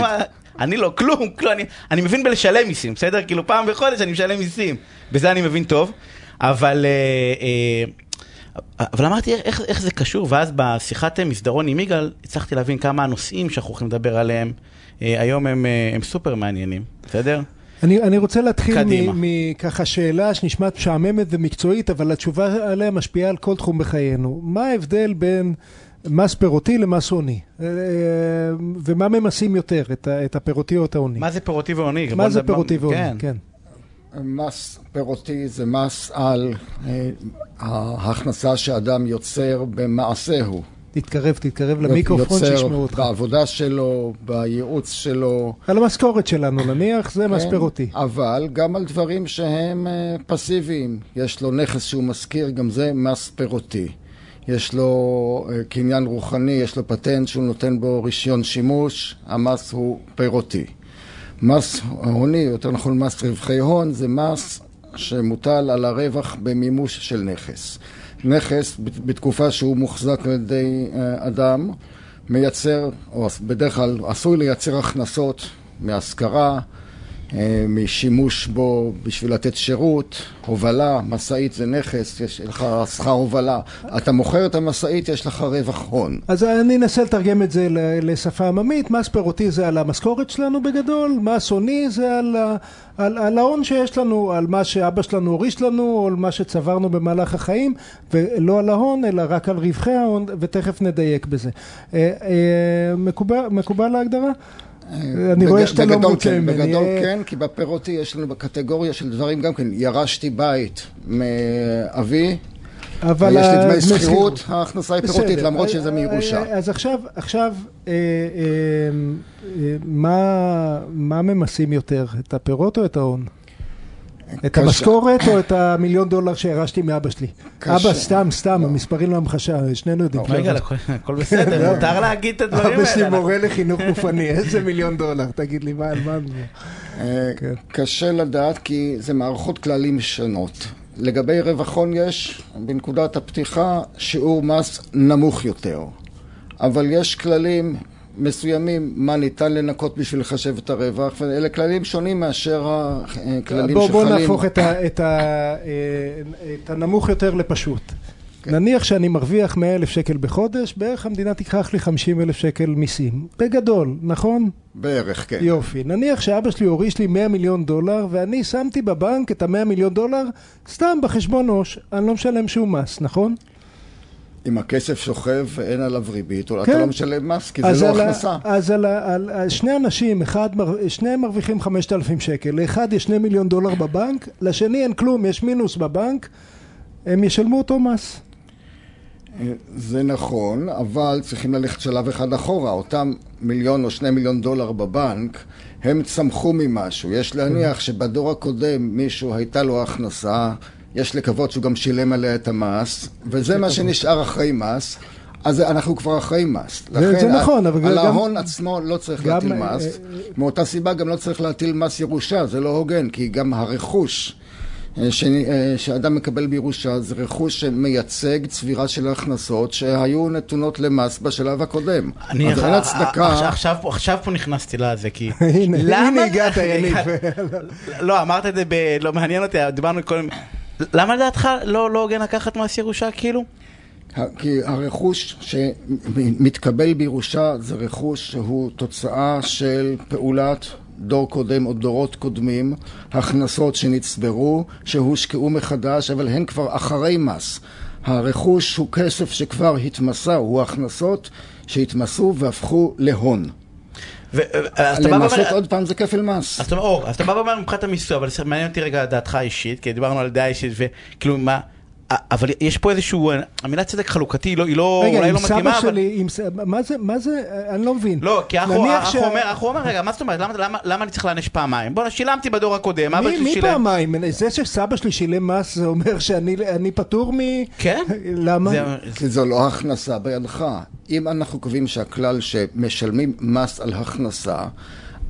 Speaker 2: אני לא, כלום, כלום, אני- אני מבין בלשלם מיסים, בסדר? כאילו פעם בחודש אני משלם מיסים, בזה אני מבין טוב, אבל... אה, אה, אבל אמרתי, איך, איך זה קשור? ואז בשיחת מסדרון עם יגאל, הצלחתי להבין כמה הנושאים שאנחנו הולכים לדבר עליהם, אה, היום הם, אה, הם סופר מעניינים, בסדר?
Speaker 3: אני, אני רוצה להתחיל מככה שאלה שנשמעת משעממת ומקצועית, אבל התשובה עליה משפיעה על כל תחום בחיינו. מה ההבדל בין מס פירותי למס הוני? אה, ומה ממסים יותר, את, הפירותי או את ההוני?
Speaker 2: מה זה פירותי ועוני?
Speaker 3: מה זה פירותי והוני?
Speaker 2: כן.
Speaker 3: כן.
Speaker 6: מס פירותי זה מס על אה, ההכנסה שאדם יוצר במעשהו.
Speaker 3: תתקרב, תתקרב למיקרופון שישמעו
Speaker 6: יוצר
Speaker 3: אותך.
Speaker 6: בעבודה שלו, בייעוץ שלו.
Speaker 3: על המשכורת שלנו נניח, זה מס
Speaker 6: כן,
Speaker 3: פירותי.
Speaker 6: אבל גם על דברים שהם אה, פסיביים. יש לו נכס שהוא משכיר, גם זה מס פירותי. יש לו אה, קניין רוחני, יש לו פטנט שהוא נותן בו רישיון שימוש, המס הוא פירותי. מס הוני, יותר נכון מס רווחי הון, זה מס שמוטל על הרווח במימוש של נכס. נכס, בתקופה שהוא מוחזק על ידי אה, אדם, מייצר, או בדרך כלל עשוי לייצר הכנסות מהשכרה, משימוש בו בשביל לתת שירות, הובלה, משאית זה נכס, יש לך שכר הובלה. אתה מוכר את המשאית, יש לך רווח הון.
Speaker 3: אז אני אנסה לתרגם את זה לשפה עממית, מס פירותי זה על המשכורת שלנו בגדול, מס הוני זה על, על, על ההון שיש לנו, על מה שאבא שלנו הוריש לנו, או על מה שצברנו במהלך החיים, ולא על ההון, אלא רק על רווחי ההון, ותכף נדייק בזה. אה, אה, מקובל, מקובל ההגדרה? אני רואה שאתה לא מוצא
Speaker 6: כן,
Speaker 3: ממני.
Speaker 6: בגדול
Speaker 3: אה,
Speaker 6: כן, כי בפירותי יש לנו בקטגוריה של דברים גם כן, ירשתי בית מאבי,
Speaker 3: אבל
Speaker 6: ויש לי דמי שכירות, ההכנסה היא פירותית. למרות שזה
Speaker 3: אה,
Speaker 6: מירושה.
Speaker 3: אה, אז עכשיו, עכשיו, אה, אה, אה, מה מה ממסים יותר, את הפירות או את ההון? את. המשכורת או את המיליון דולר שירשתי מאבא שלי? אבא, סתם, סתם, המספרים להמחשה, שנינו יודעים.
Speaker 2: רגע, הכל- הכל בסדר, מותר להגיד את הדברים
Speaker 3: אבא שלי
Speaker 2: האלה.
Speaker 3: מורה לחינוך גופני, איזה מיליון דולר? תגיד לי, מה, על מה?
Speaker 6: אה,
Speaker 3: כן.
Speaker 6: קשה לדעת כי זה מערכות כללים שונות. לגבי רווח הון יש בנקודת הפתיחה שיעור מס נמוך יותר, אבל יש כללים מסוימים מה ניתן לנקות בשביל לחשב את הרווח, ואלה כללים שונים מאשר הכללים
Speaker 3: בוא, בוא
Speaker 6: שחלים.
Speaker 3: נהפוך את, ה, את, ה, אה, את הנמוך יותר לפשוט.
Speaker 6: כן.
Speaker 3: נניח שאני מרוויח 100 אלף שקל בחודש, בערך המדינה תיקח לי 50 אלף שקל מיסים. בגדול, נכון?
Speaker 6: בערך, כן.
Speaker 3: יופי. נניח שאבא שלי הוריש לי 100 מיליון דולר, ואני שמתי בבנק את ה-100 מיליון דולר סתם בחשבון עו"ש. אני לא משלם שום מס, נכון?
Speaker 6: אם הכסף שוכב ואין עליו ריבית,
Speaker 3: כן.
Speaker 6: אתה לא משלם מס, כי זה לא
Speaker 3: על
Speaker 6: הכנסה.
Speaker 3: אז על, על, על שני אנשים, אחד, שניהם מרוויחים 5,000 שקל, לאחד יש 2 מיליון דולר בבנק, לשני אין כלום, יש מינוס בבנק, הם ישלמו אותו מס.
Speaker 6: זה נכון, אבל צריכים ללכת שלב אחד אחורה. אותם מיליון או שני מיליון דולר בבנק, הם צמחו ממשהו. יש להניח שבדור הקודם מישהו הייתה לו הכנסה, יש לקוות שהוא גם שילם עליה את המס, וזה מה שנשאר אחרי מס. אז אנחנו כבר אחרי מס.
Speaker 3: זה- זה נכון, אבל
Speaker 6: על
Speaker 3: גם-
Speaker 6: ההון עצמו לא צריך
Speaker 3: גם,
Speaker 6: להטיל
Speaker 3: אה,
Speaker 6: מס.
Speaker 3: אה,
Speaker 6: מאותה סיבה גם לא צריך להטיל מס ירושה, זה לא הוגן, כי גם הרכוש אה, ש- שאדם מקבל בירושה זה רכוש שמייצג צבירה של הכנסות שהיו נתונות למס בשלב הקודם.
Speaker 2: אני
Speaker 6: אז אין
Speaker 2: עכשיו-
Speaker 6: הצדקה...
Speaker 2: עכשיו פה- עכשיו פה נכנסתי לזה, כי...
Speaker 3: הנה,
Speaker 2: למה-
Speaker 3: הנה הגעת, יניב.
Speaker 2: לא, אמרת את זה ב... לא מעניין אותי, דיברנו קודם. למה לדעתך לא לא הוגן לקחת מס ירושה, כאילו?
Speaker 6: כי הרכוש שמתקבל בירושה זה רכוש שהוא תוצאה של פעולת דור קודם או דורות קודמים, הכנסות שנצברו, שהושקעו מחדש, אבל הן כבר אחרי מס. הרכוש הוא כסף שכבר התמסה, הוא הכנסות שהתמסו והפכו להון. למסות. עוד פעם זה כפל מס.
Speaker 2: אז אתה בא ואומר מבחינת המיסוי, אבל מעניין אותי רגע דעתך האישית, כי דיברנו על דעה אישית, וכאילו מה... אבל יש פה איזשהו, המילה צדק חלוקתי, לא- היא לא,
Speaker 3: רגע,
Speaker 2: אולי לא מתאימה,
Speaker 3: סבא
Speaker 2: אבל...
Speaker 3: שלי, עם ס- מה זה, מה זה, אני לא מבין.
Speaker 2: לא, כי אחו
Speaker 3: נניח
Speaker 2: אחו
Speaker 3: שה-
Speaker 2: אומר, אחו אומר, רגע, מה זאת אומרת, למה- למה- למה אני צריך להענש פעמיים? בוא'נה, שילמתי בדור הקודם, אבא
Speaker 3: מי,
Speaker 2: שלי
Speaker 3: מי
Speaker 2: שילם.
Speaker 3: פעמיים? זה שסבא שלי שילם מס זה אומר שאני אני פטור מ...
Speaker 2: כן?
Speaker 3: למה?
Speaker 2: זה-
Speaker 6: כי זו לא הכנסה בידך. אם אנחנו קובעים שהכלל שמשלמים מס על הכנסה,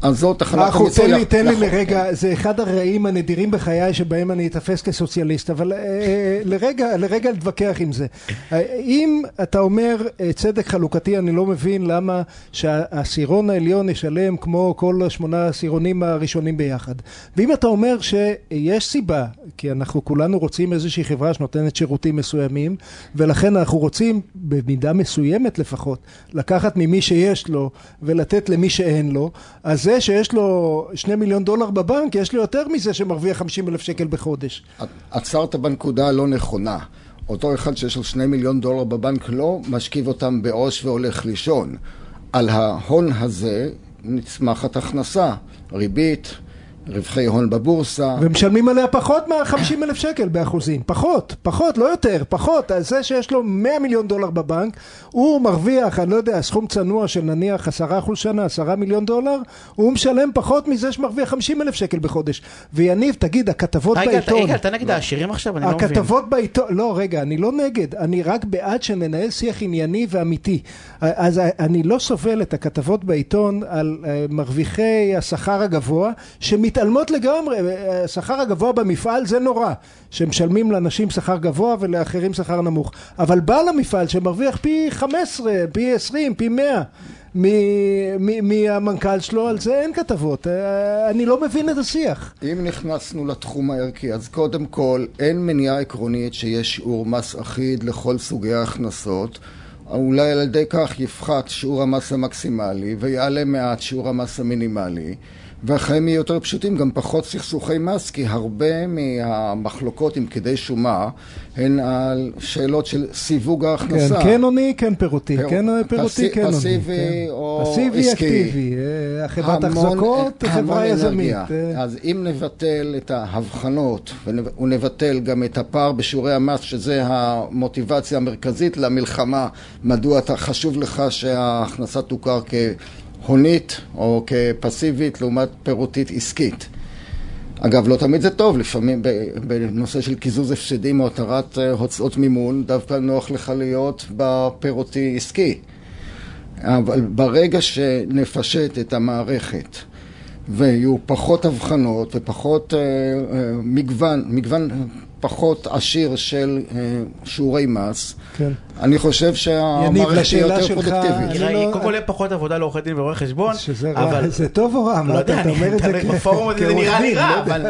Speaker 6: אז זאת תחנת המיסוי.
Speaker 3: תן לי, תן לי לרגע, זה אחד הרעים הנדירים בחיי שבהם אני אתפס כסוציאליסט, אבל אה, אה, לרגע, לרגע להתווכח עם זה. אה, אם אתה אומר צדק חלוקתי, אני לא מבין למה שהעשירון העליון ישלם כמו כל השמונה העשירונים הראשונים ביחד. ואם אתה אומר שיש סיבה, כי אנחנו כולנו רוצים איזושהי חברה שנותנת שירותים מסוימים, ולכן אנחנו רוצים, במידה מסוימת לפחות, לקחת ממי שיש לו ולתת למי שאין לו, אז זה שיש לו שני מיליון דולר בבנק, יש לו יותר מזה שמרוויח 50 אלף שקל בחודש.
Speaker 6: עצרת בנקודה הלא נכונה. אותו אחד שיש לו שני מיליון דולר בבנק לא משכיב אותם בעו"ש והולך לישון. על ההון הזה נצמחת הכנסה, ריבית, רווחי הון בבורסה.
Speaker 3: ומשלמים עליה פחות מה-50 אלף שקל באחוזים. פחות, פחות, לא יותר, פחות. אז זה שיש לו 100 מיליון דולר בבנק, הוא מרוויח, אני לא יודע, סכום צנוע של נניח 10 אחוז שנה, 10 מיליון דולר, הוא משלם פחות מזה שמרוויח 50 אלף שקל בחודש. ויניב, תגיד, הכתבות
Speaker 2: רגע,
Speaker 3: בעיתון...
Speaker 2: רגע, אתה נגד העשירים עכשיו? אני לא מבין.
Speaker 3: הכתבות בעיתון, לא רגע, אני לא נגד, אני רק בעד שננהל שיח ענייני ואמיתי. אז אני לא סובל את הכתבות בעיתון על אה, מרוויחי השכר הגבוה, שמתעלמות לגמרי, אה, השכר הגבוה במפעל זה נורא, שמשלמים לאנשים שכר גבוה ולאחרים שכר נמוך. אבל בעל המפעל שמרוויח פי 15, פי 20, פי 100 מ- מ- מהמנכ"ל שלו, על זה אין כתבות. אה, אני לא מבין את השיח.
Speaker 6: אם נכנסנו לתחום הערכי, אז קודם כל, אין מניעה עקרונית שיש שיעור מס אחיד לכל סוגי ההכנסות. אולי על ידי כך יפחת שיעור המס המקסימלי ויעלה מעט שיעור המס המינימלי. והחיים יהיו יותר פשוטים, גם פחות סכסוכי מס, כי הרבה מהמחלוקות עם פקידי שומה הן על שאלות של סיווג ההכנסה.
Speaker 3: כן, כן עוני, כן פירוטי, פר... כן פירוטי, כן עוני.
Speaker 6: פסיבי
Speaker 3: כן.
Speaker 6: או
Speaker 3: פסיבי,
Speaker 6: עסקי.
Speaker 3: אקטיבי, אה, חברת החזקות, חברה יזמית. אה.
Speaker 6: אז אם נבטל את ההבחנות ונבטל גם את הפער בשיעורי המס, שזה המוטיבציה המרכזית למלחמה, מדוע אתה חשוב לך שההכנסה תוכר כ... הונית או כפסיבית לעומת פירוטית עסקית. אגב, לא תמיד זה טוב, לפעמים בנושא של קיזוז הפסדים או התרת הוצאות מימון, דווקא נוח לך להיות בפירוטי עסקי. אבל ברגע שנפשט את המערכת ויהיו פחות הבחנות ופחות אה, אה, מגוון, מגוון פחות עשיר של אה, שיעורי מס,
Speaker 3: כן.
Speaker 6: אני חושב שהמערכת היא יותר פרודקטיבית.
Speaker 2: תראה,
Speaker 3: לא-
Speaker 2: קודם כל יהיה פחות עבודה לעורכי דין ורואי חשבון,
Speaker 3: שזה רע,
Speaker 2: אבל...
Speaker 3: זה טוב או רע?
Speaker 2: לא
Speaker 3: מה
Speaker 2: יודע,
Speaker 3: אתה אתה אומר את זה
Speaker 2: אני-
Speaker 3: כ-
Speaker 2: בפורום הזה זה נראה לי רע,
Speaker 3: לא.
Speaker 2: אבל...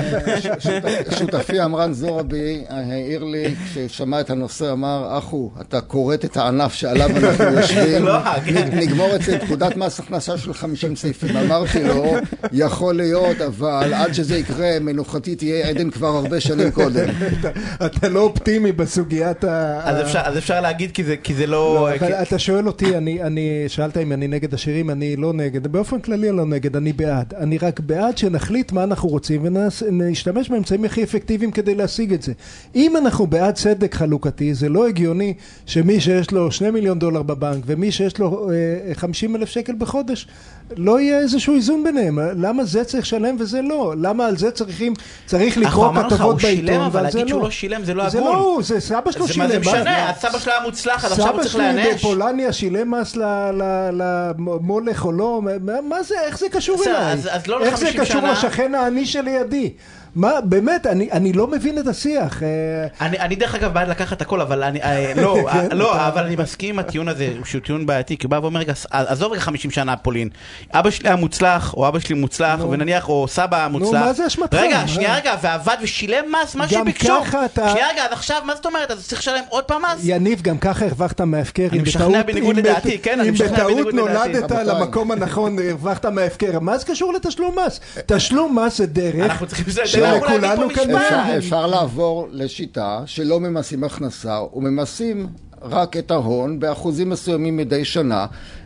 Speaker 6: שותפי עמרן זורבי העיר לי, כששמע את הנושא, אמר, אחו, אתה כורת את הענף שעליו אנחנו יושבים,
Speaker 2: לא, כן.
Speaker 6: נ- נגמור את זה, פקודת מס הכנסה של 50 סעיפים. אמרתי לו, יכול להיות, אבל עד שזה יקרה, מנוחתי תהיה עדן כבר הרבה שנים קודם.
Speaker 3: אתה- לא אופטימי בסוגיית ה...
Speaker 2: אז אפשר להגיד כי זה- כי זה לא...
Speaker 3: לא, אבל
Speaker 2: כי-
Speaker 3: אתה שואל אותי, אני, אני, שאלת אם אני נגד השירים, אני לא נגד, באופן כללי אני לא נגד, אני בעד. אני רק בעד שנחליט מה אנחנו רוצים ונשתמש באמצעים הכי אפקטיביים כדי להשיג את זה. אם אנחנו בעד צדק חלוקתי, זה לא הגיוני שמי שיש לו שני מיליון דולר בבנק ומי שיש לו אה, 50 אלף שקל בחודש, לא יהיה איזשהו איזון ביניהם. למה זה צריך לשלם וזה לא? למה על זה צריכים, צריך
Speaker 2: אנחנו
Speaker 3: לקרוא
Speaker 2: אמרנו לך,
Speaker 3: כתובות
Speaker 2: הוא שילם,
Speaker 3: בעיתון
Speaker 2: אבל
Speaker 3: ועל זה
Speaker 2: להגיד שהוא
Speaker 3: לא.
Speaker 2: לא שילם זה לא
Speaker 3: זה
Speaker 2: הגון.
Speaker 3: לא הוא, זה סבא שלו
Speaker 2: זה
Speaker 3: שילם.
Speaker 2: מה זה משנה? הסבא שלו היה מוצלח, אז עכשיו הוא צריך
Speaker 3: סבא שלי
Speaker 2: להיענש.
Speaker 3: בפולניה שילם מס למולך או לא, מה- זה, איך זה קשור אליי?
Speaker 2: לא
Speaker 3: איך זה
Speaker 2: ל-50
Speaker 3: קשור. לשכן העני שלידי? מה, באמת, אני, אני לא מבין את השיח. אה,
Speaker 2: אני, אני דרך אגב בעד לקחת הכל, אבל אני, אה, לא,
Speaker 3: כן,
Speaker 2: לא,
Speaker 3: אתה-
Speaker 2: אבל אני מסכים עם הטיעון הזה, שהוא טיעון בעייתי, כי הוא בא ואומר, עזוב רגע 50 שנה פולין, אבא שלי היה מוצלח, או אבא שלי מוצלח,
Speaker 3: נו.
Speaker 2: ונניח, או סבא היה מוצלח.
Speaker 3: מה זה אשמתך?
Speaker 2: רגע? שנייה רגע, ועבד ושילם מס, מה
Speaker 3: גם
Speaker 2: שביקשו.
Speaker 3: ככה אתה-
Speaker 2: שנייה רגע, אז עכשיו, מה זאת אומרת? אז צריך לשלם עוד פעם מס?
Speaker 3: יניב, גם ככה הרווחת מההפקר.
Speaker 2: אני
Speaker 3: אם
Speaker 2: משכנע
Speaker 3: בטעות-
Speaker 2: בניגוד
Speaker 3: אם
Speaker 2: לדעתי, כן, אני
Speaker 3: אם
Speaker 2: משכנע
Speaker 3: בטעות
Speaker 2: בניגוד לדעתי.
Speaker 3: נולדת
Speaker 6: רבותיי.
Speaker 3: למקום הנכון, הרווחת מההפקר. מה זה קשור לתשלום מס? תשלום מס זה דרך
Speaker 2: אנחנו צריכים
Speaker 3: שלכולנו
Speaker 2: פה
Speaker 3: כאן
Speaker 2: משפט.
Speaker 6: אפשר. אפשר לעבור לשיטה שלא ממסים הכנסה וממסים רק את ההון באחוזים מסוימים מדי שנה.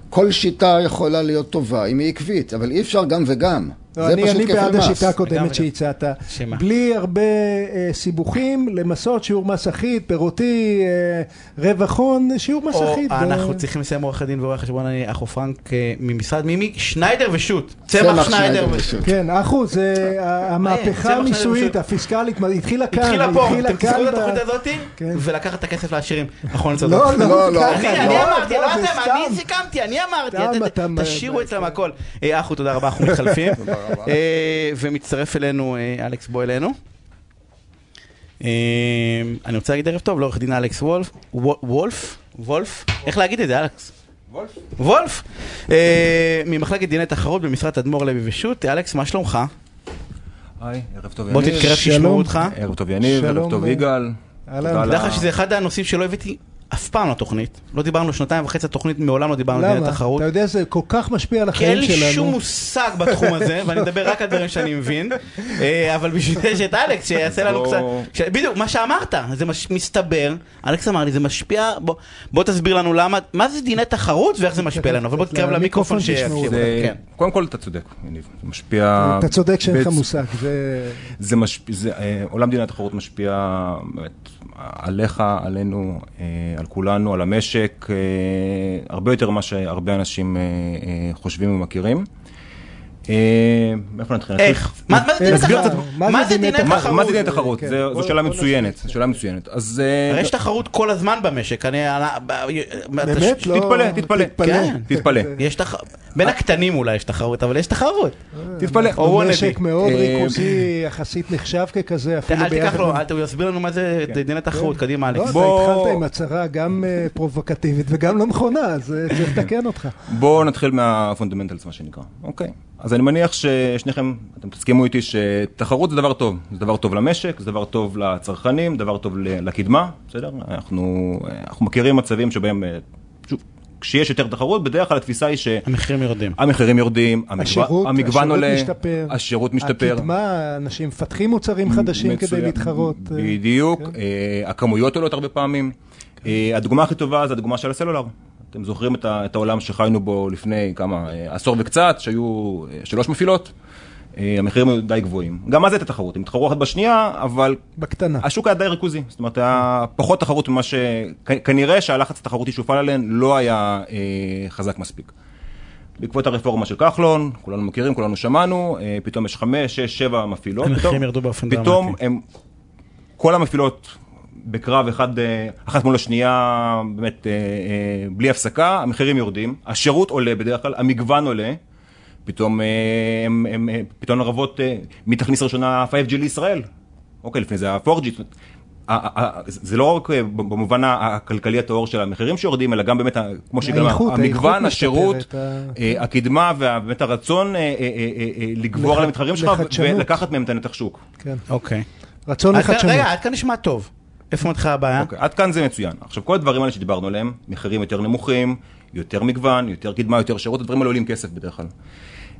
Speaker 6: כל שיטה יכולה להיות טובה אם היא עקבית, אבל אי אפשר גם וגם.
Speaker 3: לא,
Speaker 6: זה
Speaker 3: אני,
Speaker 6: פשוט
Speaker 3: אני בעד
Speaker 6: מס.
Speaker 3: השיטה הקודמת. שהצעת.
Speaker 2: שמה?
Speaker 3: בלי הרבה אה, סיבוכים, למסות שיעור מס אחיד, פירותי, אה, רווח הון, שיעור מס
Speaker 2: או
Speaker 3: אחיד.
Speaker 2: אנחנו
Speaker 3: ו-
Speaker 2: צריכים לסיים עורך הדין ועורך חשבון, אני אחו פרנק אה, ממשרד מימי, שניידר ושות'. צמח
Speaker 6: צמח
Speaker 2: שניידר
Speaker 6: שניידר
Speaker 2: ושות'.
Speaker 3: כן, אחו, זה ה-
Speaker 2: צמח
Speaker 3: המהפכה המיסויית. הפיסקלית, התחילה כאן,
Speaker 2: התחילה פה,
Speaker 3: התחילה
Speaker 2: אתם תזכרו את התוכנית הזאת,
Speaker 3: כן.
Speaker 2: ולקחת את הכסף לעשירים. נכון, צודק.
Speaker 3: לא,
Speaker 6: לא,
Speaker 3: לא,
Speaker 6: לא.
Speaker 2: אני
Speaker 3: לא,
Speaker 2: אני אמרתי, לא
Speaker 3: זה
Speaker 2: אתם,
Speaker 3: סתם.
Speaker 2: אני סיכמתי, אני אמרתי, תשאירו אצלם הכל. אה, אחו, תודה רבה, אנחנו מתחלפים. אה, ומצטרף אלינו אה, אלכס, בוא אלינו. אה, אני רוצה להגיד ערב טוב לעורך דין אלכס וולף, וו- וולף? וולף? איך להגיד את זה, אלכס? וולף. וולף? ממחלקת דיני תחרות במשרד תדמור לוי ושות'. אלכס, מה שלומך?
Speaker 7: היי, ערב טוב
Speaker 2: בוא
Speaker 7: יניב.
Speaker 2: תתקרב שישמעו. אותך.
Speaker 7: ערב טוב יניב, ערב טוב יגאל.
Speaker 2: תדע לך שזה אחד הנושאים שלא הבאתי אף פעם לתוכנית. לא דיברנו שנתיים וחצי לתוכנית, מעולם לא דיברנו על דיני
Speaker 3: למה?
Speaker 2: תחרות.
Speaker 3: אתה יודע, זה כל כך משפיע על
Speaker 2: כי אין
Speaker 3: החיים
Speaker 2: לי
Speaker 3: שלנו.
Speaker 2: שום מושג בתחום הזה, ואני מדבר רק על דברים שאני מבין, אה, אבל בשביל זה יש את אלכס שיעשה לנו קצת... בדיוק, מה שאמרת, זה מש- מסתבר, אלכס אמר לי, זה משפיע, בוא- בוא תסביר לנו למה, מה זה דיני תחרות ואיך זה משפיע לנו, אבל בוא תתקרב למיקרופון
Speaker 3: למיקרופון
Speaker 2: שיקשיב.
Speaker 3: שישמעו.
Speaker 7: זה-
Speaker 2: כן.
Speaker 7: קודם כל אתה צודק, יניב. זה משפיע...
Speaker 3: אתה צודק שאין לך מושג. זה...
Speaker 7: אה, עולם דיני התחרות משפיע באמת עליך, עלינו, אה, על כולנו, על המשק, אה, הרבה יותר ממה שהרבה אנשים אה, חושבים ומכירים. אה, מאיפה נתחיל?
Speaker 2: איך? מה זה דיני
Speaker 3: נסביר
Speaker 2: תחרות? מה זה דיני תחרות?
Speaker 3: כן.
Speaker 7: זו שאלה מצוינת. שאלה מצוינת. אז... אה,
Speaker 2: הרי יש תחרות כל הזמן במשק, אני...
Speaker 3: באמת? לא...
Speaker 7: תתפלא, תתפלא.
Speaker 2: כן.
Speaker 7: תתפלא.
Speaker 2: יש תחרות, בין הקטנים אולי יש תחרות, אבל יש תחרות.
Speaker 7: תתפלא.
Speaker 2: או wannabe.
Speaker 3: משק מאוד
Speaker 7: אה,
Speaker 3: ריכוזי, יחסית נחשב ככזה, אפילו
Speaker 2: אל תיקח
Speaker 3: ביחד
Speaker 2: לו, הוא יסביר לנו מה זה דיני תחרות, קדימה
Speaker 3: לא,
Speaker 2: אלכס.
Speaker 3: אתה
Speaker 7: בוא-
Speaker 3: התחלת עם הצהרה גם אה, פרובוקטיבית וגם לא נכונה, אז אה, צריך לתקן אותך.
Speaker 7: בואו נתחיל מה fundamentals, מה שנקרא. אוקיי. אז אני מניח ששניכם, אתם תסכימו איתי שתחרות זה דבר טוב. זה דבר טוב למשק, זה דבר טוב לצרכנים, דבר טוב לקדמה, בסדר? אנחנו, אנחנו מכירים מצבים שבהם, אה, שוב, כשיש יותר תחרות, בדרך כלל התפיסה היא
Speaker 2: המחירים יורדים.
Speaker 7: שהמחירים יורדים, המגוון
Speaker 3: השירות,
Speaker 7: המגוון
Speaker 3: השירות
Speaker 7: עולה,
Speaker 3: משתפר,
Speaker 7: השירות משתפר.
Speaker 3: הקדמה, אנשים מפתחים מוצרים חדשים כדי
Speaker 7: מצוין.
Speaker 3: להתחרות. אה,
Speaker 7: בדיוק,
Speaker 3: כן.
Speaker 7: אה, הכמויות עולות הרבה פעמים. אה, הדוגמה הכי טובה זה הדוגמה של הסלולר. אתם זוכרים את ה- את העולם שחיינו בו לפני כמה, אה, עשור וקצת, שהיו אה, שלוש מפעילות, אה, המחירים היו די גבוהים. גם אז הייתה תחרות, הם התחרו אחת בשנייה, אבל
Speaker 3: בקטנה.
Speaker 7: השוק היה די ריכוזי, זאת אומרת, היה פחות תחרות ממה ש... כנראה שהלחץ התחרותי שהופעל עליהן לא היה אה, חזק מספיק. בעקבות הרפורמה של כחלון, כולנו מכירים, כולנו שמענו, אה, פתאום יש חמש, שש, שבע מפעילות.
Speaker 2: המחירים
Speaker 7: פתאום-
Speaker 2: ירדו באופן
Speaker 7: פתאום
Speaker 2: דרמטי.
Speaker 7: הם, כל המפעילות בקרב אחד, אה, אחת מול השנייה, באמת, אה, אה, בלי הפסקה, המחירים יורדים, השירות עולה בדרך כלל, המגוון עולה. פתאום הם, הם, פתאום הרבות מי תכניס ראשונה 5G לישראל. אוקיי, לפני זה היה 4G. זאת אומרת, ה- ה- ה- זה לא רק במובן הכלכלי הטהור של המחירים שיורדים, אלא גם באמת, כמו שגם המגוון, השירות, הקדמה ובאמת הרצון לגבור על המתחרים שלך. ולקחת מהם את הנתח שוק.
Speaker 3: כן.
Speaker 2: אוקיי.
Speaker 3: רצון לחדשנות.
Speaker 2: רגע, עד כאן נשמע טוב. איפה מתחילה הבעיה?
Speaker 7: אוקיי, עד כאן זה מצוין. עכשיו, כל הדברים האלה שדיברנו עליהם, מחירים יותר נמוכים, יותר מגוון, יותר קדמה, יותר שירות, הדברים האלה עולים כסף בדרך כלל.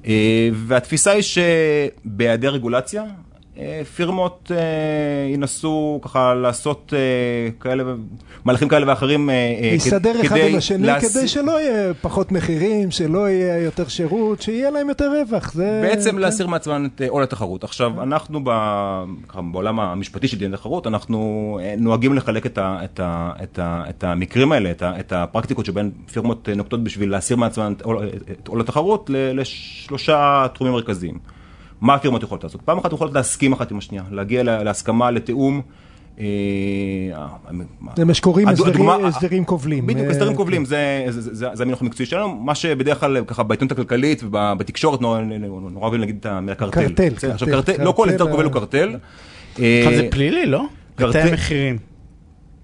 Speaker 7: אה, והתפיסה היא שבהיעדר רגולציה, פירמות אה, ינסו ככה לעשות אה, כאלה, מהלכים כאלה ואחרים. אה, אה,
Speaker 3: להסתדר
Speaker 7: כ-
Speaker 3: אחד
Speaker 7: כדי
Speaker 3: עם השני כדי שלא יהיה פחות מחירים, שלא יהיה יותר שירות, שיהיה להם יותר רווח. זה...
Speaker 7: בעצם
Speaker 3: כן.
Speaker 7: להסיר מעצמם את אה, עול התחרות. עכשיו, אנחנו ב- ככה, בעולם המשפטי של דיני תחרות, אנחנו אה, נוהגים לחלק את, ה, את, ה, את, ה, את המקרים האלה, את, ה, את הפרקטיקות שבהן פירמות אה, נוקטות בשביל להסיר מעצמם את עול- התחרות לשלושה תחומים מרכזיים. מה הפירמות יכולות לעשות? פעם אחת יכולות להסכים אחת עם השנייה, להגיע לה- להסכמה, לתיאום.
Speaker 3: זה מה שקוראים הסדרים- כובלים.
Speaker 7: בדיוק, הסדרים כובלים, זה, זה, זה, זה המינוח המקצועי שלנו, מה שבדרך כלל ככה בעיתונות הכלכלית ובתקשורת נורא אוהבים להגיד את המילה קרטל.
Speaker 3: קרטל, קרטל,
Speaker 7: לא כל הסדר כובל הוא קרטל.
Speaker 2: עכשיו
Speaker 7: אה,
Speaker 2: זה פלילי, לא?
Speaker 7: קרטל-
Speaker 2: מחירים.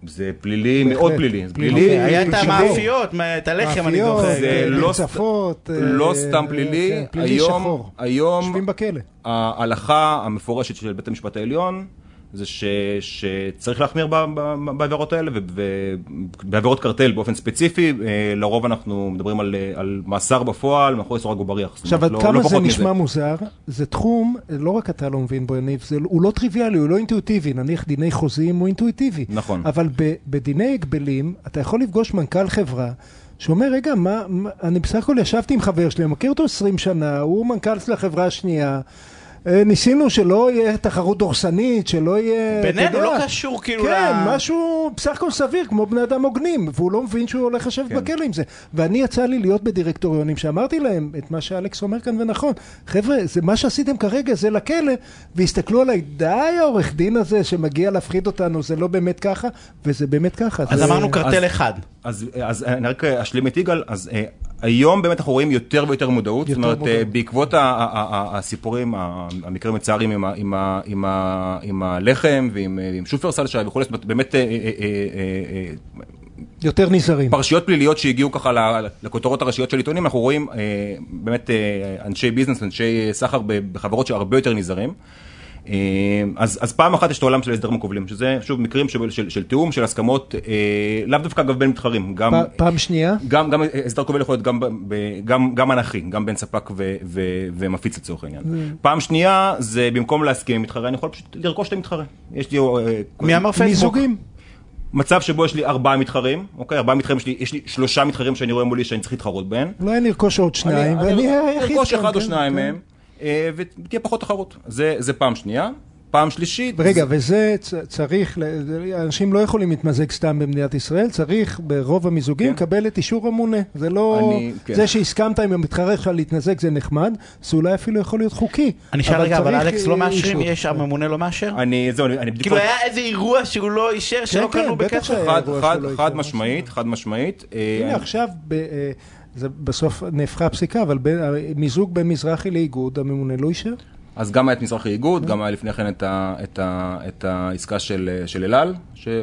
Speaker 7: זה פלילי. מאוד פלילי.
Speaker 3: פלילי.
Speaker 2: אוקיי, היה את. המאפיות, את הלחם אני
Speaker 3: מאפיות,
Speaker 2: זוכר.
Speaker 7: זה
Speaker 3: אה,
Speaker 7: לא
Speaker 3: מרצפות, אה,
Speaker 7: לא סתם פלילי,
Speaker 3: כן, פלילי
Speaker 7: היום-
Speaker 3: שחור.
Speaker 7: היום-
Speaker 3: יושבים בכלא.
Speaker 7: ההלכה המפורשת של בית המשפט העליון זה ש, שצריך להחמיר בעבירות האלה, ובעבירות קרטל באופן ספציפי, אה, לרוב אנחנו מדברים על, אה, על מאסר בפועל מאחורי סורג ובריח.
Speaker 3: עכשיו, עד
Speaker 7: לא-
Speaker 3: כמה
Speaker 7: לא
Speaker 3: זה נשמע
Speaker 7: מזה.
Speaker 3: מוזר, זה תחום, לא רק אתה לא מבין בו, יניב, הוא לא טריוויאלי, הוא לא אינטואיטיבי, נניח דיני חוזים הוא אינטואיטיבי.
Speaker 7: נכון.
Speaker 3: אבל ב- בדיני הגבלים, אתה יכול לפגוש מנכ"ל חברה, שאומר, רגע, מה, מה, אני בסך הכל ישבתי עם חבר שלי, אני מכיר אותו 20 שנה, הוא מנכ"ל של החברה השנייה. אה, ניסינו שלא יהיה תחרות דורסנית, שלא יהיה...
Speaker 2: בינינו, לא קשור כאילו
Speaker 3: כן,
Speaker 2: ל...
Speaker 3: משהו בסך הכל סביר, כמו בני אדם הוגנים, והוא לא מבין שהוא הולך לשבת
Speaker 7: כן.
Speaker 3: בכלא עם זה. ואני יצא לי להיות בדירקטוריונים שאמרתי להם את מה שאלכס אומר כאן ונכון. חבר'ה, זה מה שעשיתם כרגע זה לכלא, והסתכלו עליי, די העורך דין הזה שמגיע להפחיד אותנו, זה לא באמת ככה, וזה באמת ככה.
Speaker 2: אז
Speaker 3: זה-
Speaker 2: אמרנו קרטל
Speaker 7: אז-
Speaker 2: אחד.
Speaker 7: אז, אז אני רק אשלים את יגאל, אז אה, היום באמת אנחנו רואים יותר ויותר מודעות, זאת אומרת, אה. בעקבות הסיפורים, המקרים המצערים עם, הלחם ועם אה, שופרסל שי וכולי, זאת אומרת, באמת אה,
Speaker 3: יותר נזהרים.
Speaker 7: פרשיות פליליות שהגיעו ככה לכותרות הראשיות של עיתונים, אנחנו רואים אה, באמת אה, אנשי ביזנס, אנשי סחר בחברות שהרבה יותר נזהרים. אה, אז, אז פעם אחת יש את העולם של ההסדרים הכובלים, שזה שוב מקרים של, של, של תיאום, של הסכמות, אה, לאו דווקא אגב בין מתחרים, גם,
Speaker 3: פ- פעם שנייה,
Speaker 7: גם, גם הסדר כובל יכול להיות גם, ב- גם, גם אנכי, גם בין ספק ו, ו, ומפיץ לצורך העניין. פעם שנייה זה במקום להסכים עם מתחרה, אני יכול פשוט לרכוש את המתחרה. יש לי אה,
Speaker 2: מי אמר פייסבוק?
Speaker 3: מיזוגים.
Speaker 7: מצב שבו יש לי ארבעה מתחרים, אוקיי, ארבעה מתחרים, יש לי, יש לי שלושה מתחרים שאני רואה מולי שאני צריך להתחרות בהם.
Speaker 3: אולי אני ארכוש עוד שניים,
Speaker 7: אני-
Speaker 3: ואני
Speaker 7: ארכוש אחד או
Speaker 3: כן,
Speaker 7: שניים
Speaker 3: כן.
Speaker 7: מהם, ותהיה פחות תחרות. זה זה פעם שנייה. פעם שלישית,
Speaker 3: רגע, וזה צ- צריך, זה- אנשים לא יכולים להתמזג סתם במדינת ישראל, צריך ברוב המיזוגים
Speaker 7: כן.
Speaker 3: לקבל את אישור המונה. זה לא...
Speaker 7: אני- כן.
Speaker 3: זה שהסכמת עם המתחרה שלך להתמזג זה נחמד, זה אולי אפילו יכול להיות חוקי.
Speaker 2: אני אשאל רגע, אבל אלכס לא
Speaker 3: אה,
Speaker 2: מאשרים? יש, הממונה לא מאשר?
Speaker 7: אני, זהו, אני, אני בדיוק...
Speaker 2: כאילו היה איזה אירוע שהוא לא אישר, שלא
Speaker 3: כן,
Speaker 2: קנו
Speaker 3: בטח
Speaker 2: בכסף?
Speaker 3: שהיה.
Speaker 7: חד, חד, חד משמעית, חד משמעית. אה,
Speaker 3: הנה עכשיו, ב- אה, זה בסוף נהפכה הפסיקה, אבל בין- מיזוג בין מזרחי לאיגוד, הממונה לא אישר?
Speaker 7: אז גם היה את מזרחי איגוד, גם היה לפני כן את, ה, את, ה, את העסקה של, של אלעל,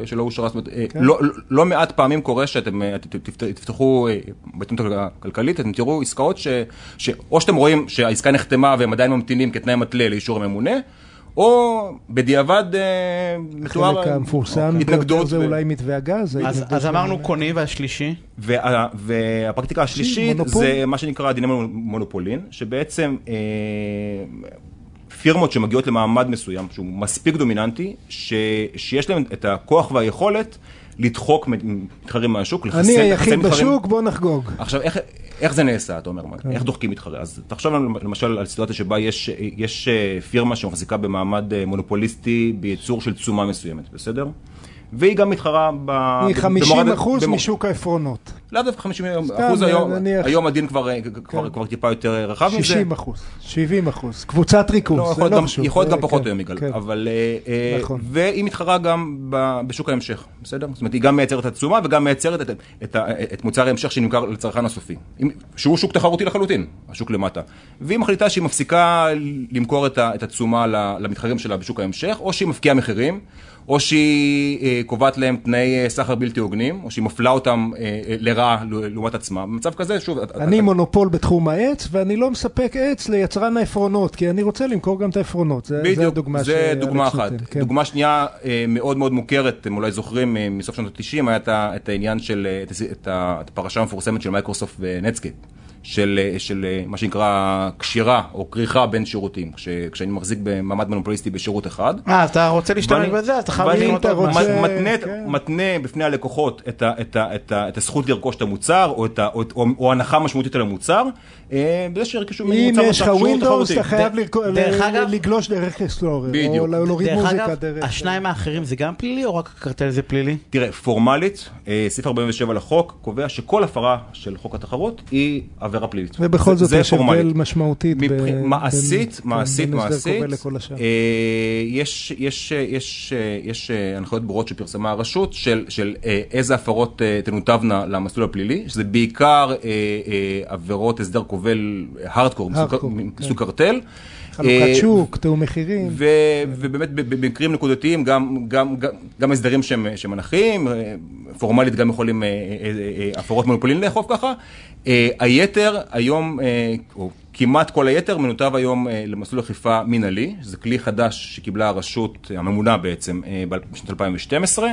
Speaker 7: שלא אושרה, זאת אומרת, אה,
Speaker 3: כן.
Speaker 7: לא, לא- לא מעט פעמים קורה שאתם אה, תפתחו אה, בעיתונות הכלכלית, אתם תראו עסקאות ש, שאו שאתם רואים שהעסקה נחתמה והם עדיין ממתינים כתנאי מתלה לאישור הממונה, או בדיעבד אה, מתואר
Speaker 3: החלק המפורסם ביותר
Speaker 7: התנגדות.
Speaker 3: זה אולי מתווה הגז.
Speaker 2: אז, אמרנו. קונים והשלישי.
Speaker 7: וה, והפרקטיקה השלישית. זה מה שנקרא דיני מונופולין, שבעצם אה, פירמות שמגיעות למעמד מסוים, שהוא מספיק דומיננטי, שיש להם את הכוח והיכולת לדחוק מתחרים מהשוק, לחסל
Speaker 3: אני
Speaker 7: לחסל
Speaker 3: היחיד
Speaker 7: מתחרים.
Speaker 3: בשוק, בוא נחגוג.
Speaker 7: עכשיו, איך, איך זה נעשה, אתה אומר,
Speaker 3: כן.
Speaker 7: איך דוחקים מתחרה? אז תחשוב למשל על סיטואציה שבה יש, יש אה, פירמה שמחזיקה במעמד אה, מונופוליסטי בייצור של תשומה מסוימת, בסדר? והיא גם מתחרה ב...
Speaker 3: היא
Speaker 7: ב-
Speaker 3: 50
Speaker 7: במורד-
Speaker 3: אחוז משוק העפרונות.
Speaker 7: לאו דווקא 50
Speaker 3: סתם,
Speaker 7: אחוז היום, היום הדין כבר, אה,
Speaker 3: כן.
Speaker 7: כבר טיפה יותר רחב מזה.
Speaker 3: 60 אחוז, 70 אחוז. קבוצת ריכוז,
Speaker 7: לא,
Speaker 3: זה לא חשוב.
Speaker 7: יכול להיות גם פחות
Speaker 3: כן,
Speaker 7: היום יגאל,
Speaker 3: כן.
Speaker 7: אבל... אה, אה,
Speaker 3: נכון.
Speaker 7: והיא מתחרה גם בשוק ההמשך, בסדר? זאת אומרת, היא גם מייצרת את התשומה וגם מייצרת את, מוצר ההמשך שנמכר לצרכן הסופי. שהוא שוק תחרותי לחלוטין, השוק למטה. והיא מחליטה שהיא מפסיקה למכור את, התשומה למתחרים שלה בשוק ההמשך, או שהיא מפקיעה מחירים. או שהיא אה, קובעת להם תנאי אה, סחר בלתי הוגנים, או שהיא מפלה אותם אה, לרעה לעומת עצמה. במצב כזה, שוב...
Speaker 3: אני
Speaker 7: אתה-
Speaker 3: מונופול בתחום העץ, ואני לא מספק עץ ליצרן העפרונות, כי אני רוצה למכור גם את העפרונות.
Speaker 7: בדיוק,
Speaker 3: הדוגמה
Speaker 7: זה
Speaker 3: שאלכס
Speaker 7: דוגמה אחת.
Speaker 3: כן.
Speaker 7: דוגמה שנייה מאוד מאוד מוכרת, אתם אולי זוכרים, מסוף שנות ה-90, היה את העניין של, את הפרשה המפורסמת של מייקרוסופט ונטסקייפ. של, אה, של אה, מה שנקרא קשירה או כריכה בין שירותים, כש, כשאני מחזיק במעמד מונופוליסטי בשירות אחד.
Speaker 2: אה, אתה רוצה להשתמש בזה, אז אתה חייב לקנות
Speaker 3: אתה
Speaker 2: עוד משהו.
Speaker 3: רוצה-
Speaker 7: מתנה,
Speaker 3: כן.
Speaker 7: מתנה בפני הלקוחות את, ה, את, ה, את, ה, את הזכות לרכוש את המוצר, או, את ה, או, או, או הנחה משמעותית על המוצר, אה, בזה שירכשו ממני
Speaker 3: אם
Speaker 7: מוצר
Speaker 3: יש לך
Speaker 7: נוסף
Speaker 3: ווינדוס. אתה חייב
Speaker 2: דרך-
Speaker 3: לרכו-
Speaker 2: דרך
Speaker 3: ל-
Speaker 2: אגב-
Speaker 3: לגלוש דרך
Speaker 7: בדיוק.
Speaker 3: או להוריד
Speaker 2: דרך
Speaker 3: מוזיקה
Speaker 2: אגב,
Speaker 3: דרך...
Speaker 2: השניים האחרים זה גם פלילי או רק הקרטל זה פלילי?
Speaker 7: תראה, פורמלית, אה, סעיף 47 לחוק קובע שכל הפרה של חוק התחרות היא עבירה פלילית.
Speaker 3: ובכל זאת יש הבדל. משמעותית.
Speaker 7: מעשית,
Speaker 3: כן,
Speaker 7: מעשית, מעשית. אה, יש, אה, אה, הנחיות ברורות שפרסמה הרשות של, איזה הפרות תנותבנה למסלול הפלילי, שזה בעיקר עבירות הסדר כובל הארדקור, מסוג-
Speaker 3: הארדקור,
Speaker 7: מסוג קרטל.
Speaker 3: חלוקת שוק, תיאום מחירים.
Speaker 7: ובאמת במקרים נקודתיים גם, הסדרים שהם, אנכיים, אה, פורמלית גם יכולים הפרות מונופולין לאכוף ככה. אה, היתר היום, אה, או כמעט כל היתר מנותב היום אה, למסלול אכיפה מינהלי, שזה כלי חדש שקיבלה הרשות, הממונה בעצם, אה, בשנת 2012.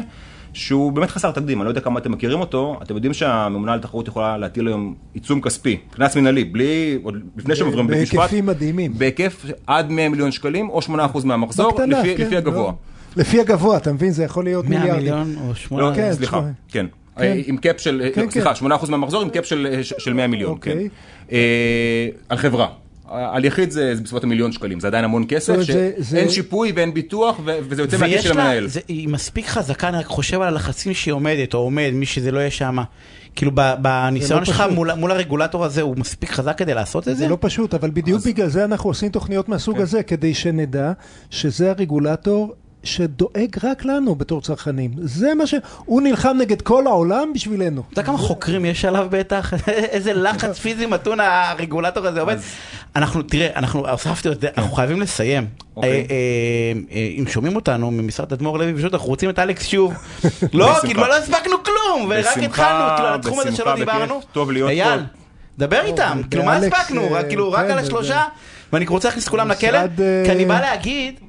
Speaker 7: שהוא באמת חסר תקדים, אני לא יודע כמה אתם מכירים אותו, אתם יודעים שהממונה על תחרות יכולה להטיל היום עיצום כספי, קנס מינהלי, בלי, עוד לפני שהם עוברים בית משפט,
Speaker 3: בהיקפים מדהימים.
Speaker 7: בהיקף עד 100 מיליון שקלים או 8% מהמחזור,
Speaker 3: בקטנה,
Speaker 7: לפי,
Speaker 3: כן,
Speaker 7: לפי הגבוה.
Speaker 3: לא. לפי הגבוה, אתה מבין? זה יכול להיות
Speaker 2: 100
Speaker 3: מיליארדים.
Speaker 2: מיליון או
Speaker 7: לא,
Speaker 2: 8?
Speaker 3: כן,
Speaker 7: סליחה. כן.
Speaker 3: כן.
Speaker 7: אה, עם cap של,
Speaker 3: כן,
Speaker 7: לא, סליחה,
Speaker 3: כן.
Speaker 7: 8% מהמחזור עם cap של, של 100 מיליון, כן.
Speaker 3: אוקיי.
Speaker 7: אה, על חברה. על יחיד זה, זה בסביבות המיליון שקלים, זה עדיין המון כסף, שאין
Speaker 3: זה-
Speaker 7: שיפוי ואין ביטוח, ו- וזה יוצא מהכיס
Speaker 2: ויש
Speaker 7: של המנהל.
Speaker 2: זה, היא מספיק חזקה, אני רק חושב על הלחצים שהיא עומדת, או עומד, מי שזה לא יהיה שם. כאילו ב- בניסיון
Speaker 3: לא
Speaker 2: שלך
Speaker 3: פשוט.
Speaker 2: מול, מול הרגולטור הזה, הוא מספיק חזק כדי לעשות את זה?
Speaker 3: זה לא פשוט, אבל בדיוק בגלל זה אנחנו עושים תוכניות מהסוג
Speaker 7: כן.
Speaker 3: הזה, כדי שנדע שזה הרגולטור שדואג רק לנו בתור צרכנים. זה מה ש... הוא נלחם נגד כל העולם בשבילנו.
Speaker 2: אתה יודע כמה חוקרים יש עליו בטח? איזה לחץ פיזי מתון הרגולטור הזה עובד. אנחנו, תראה, אנחנו הוספתי את זה, אנחנו חייבים לסיים.
Speaker 7: אוקיי.
Speaker 2: אה, אה, אה, אם שומעים אותנו ממשרד אדמו"ר לוי, פשוט אנחנו רוצים את אלכס שוב. לא. כאילו לא הספקנו כלום, ורק התחלנו, כאילו, על התחום הזה
Speaker 7: בשמחה,
Speaker 2: שלא
Speaker 7: בכיף.
Speaker 2: דיברנו.
Speaker 7: טוב להיות פה.
Speaker 2: דבר איתם, כאילו מה הספקנו?
Speaker 3: אה,
Speaker 2: כאילו רק
Speaker 3: כן,
Speaker 2: על השלושה, ואני רוצה להכניס כולם לכלא,
Speaker 3: אה,
Speaker 2: כי אני בא להגיד...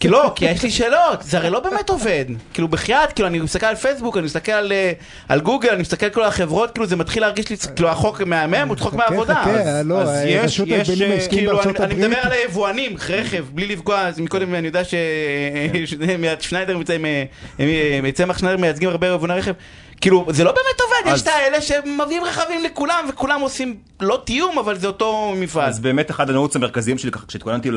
Speaker 2: כי לא, כי יש לי שאלות, זה הרי לא באמת עובד. כאילו בחייאת, כאילו אני מסתכל על פייסבוק, אני מסתכל על, אה, על גוגל, אני מסתכל על כל החברות, כאילו זה מתחיל להרגיש לי, כאילו החוק מהמם, הוא צחוק מהעבודה. אז-
Speaker 3: לא,
Speaker 7: יש- יש, אה,
Speaker 2: כאילו, אני, מדבר על היבואנים, רכב, בלי לפגוע, אז מקודם אני יודע. ששניידר, צמח שניידר מייצגים הרבה יבואני רכב. כאילו, זה לא באמת עובד, יש
Speaker 7: אז-
Speaker 2: את האלה שמביאים רכבים לכולם, וכולם עושים לא תיאום, אבל זה אותו מפעל.
Speaker 7: אז באמת אחד הנעוץ המרכזיים שלי, ככה כשהתכוננתי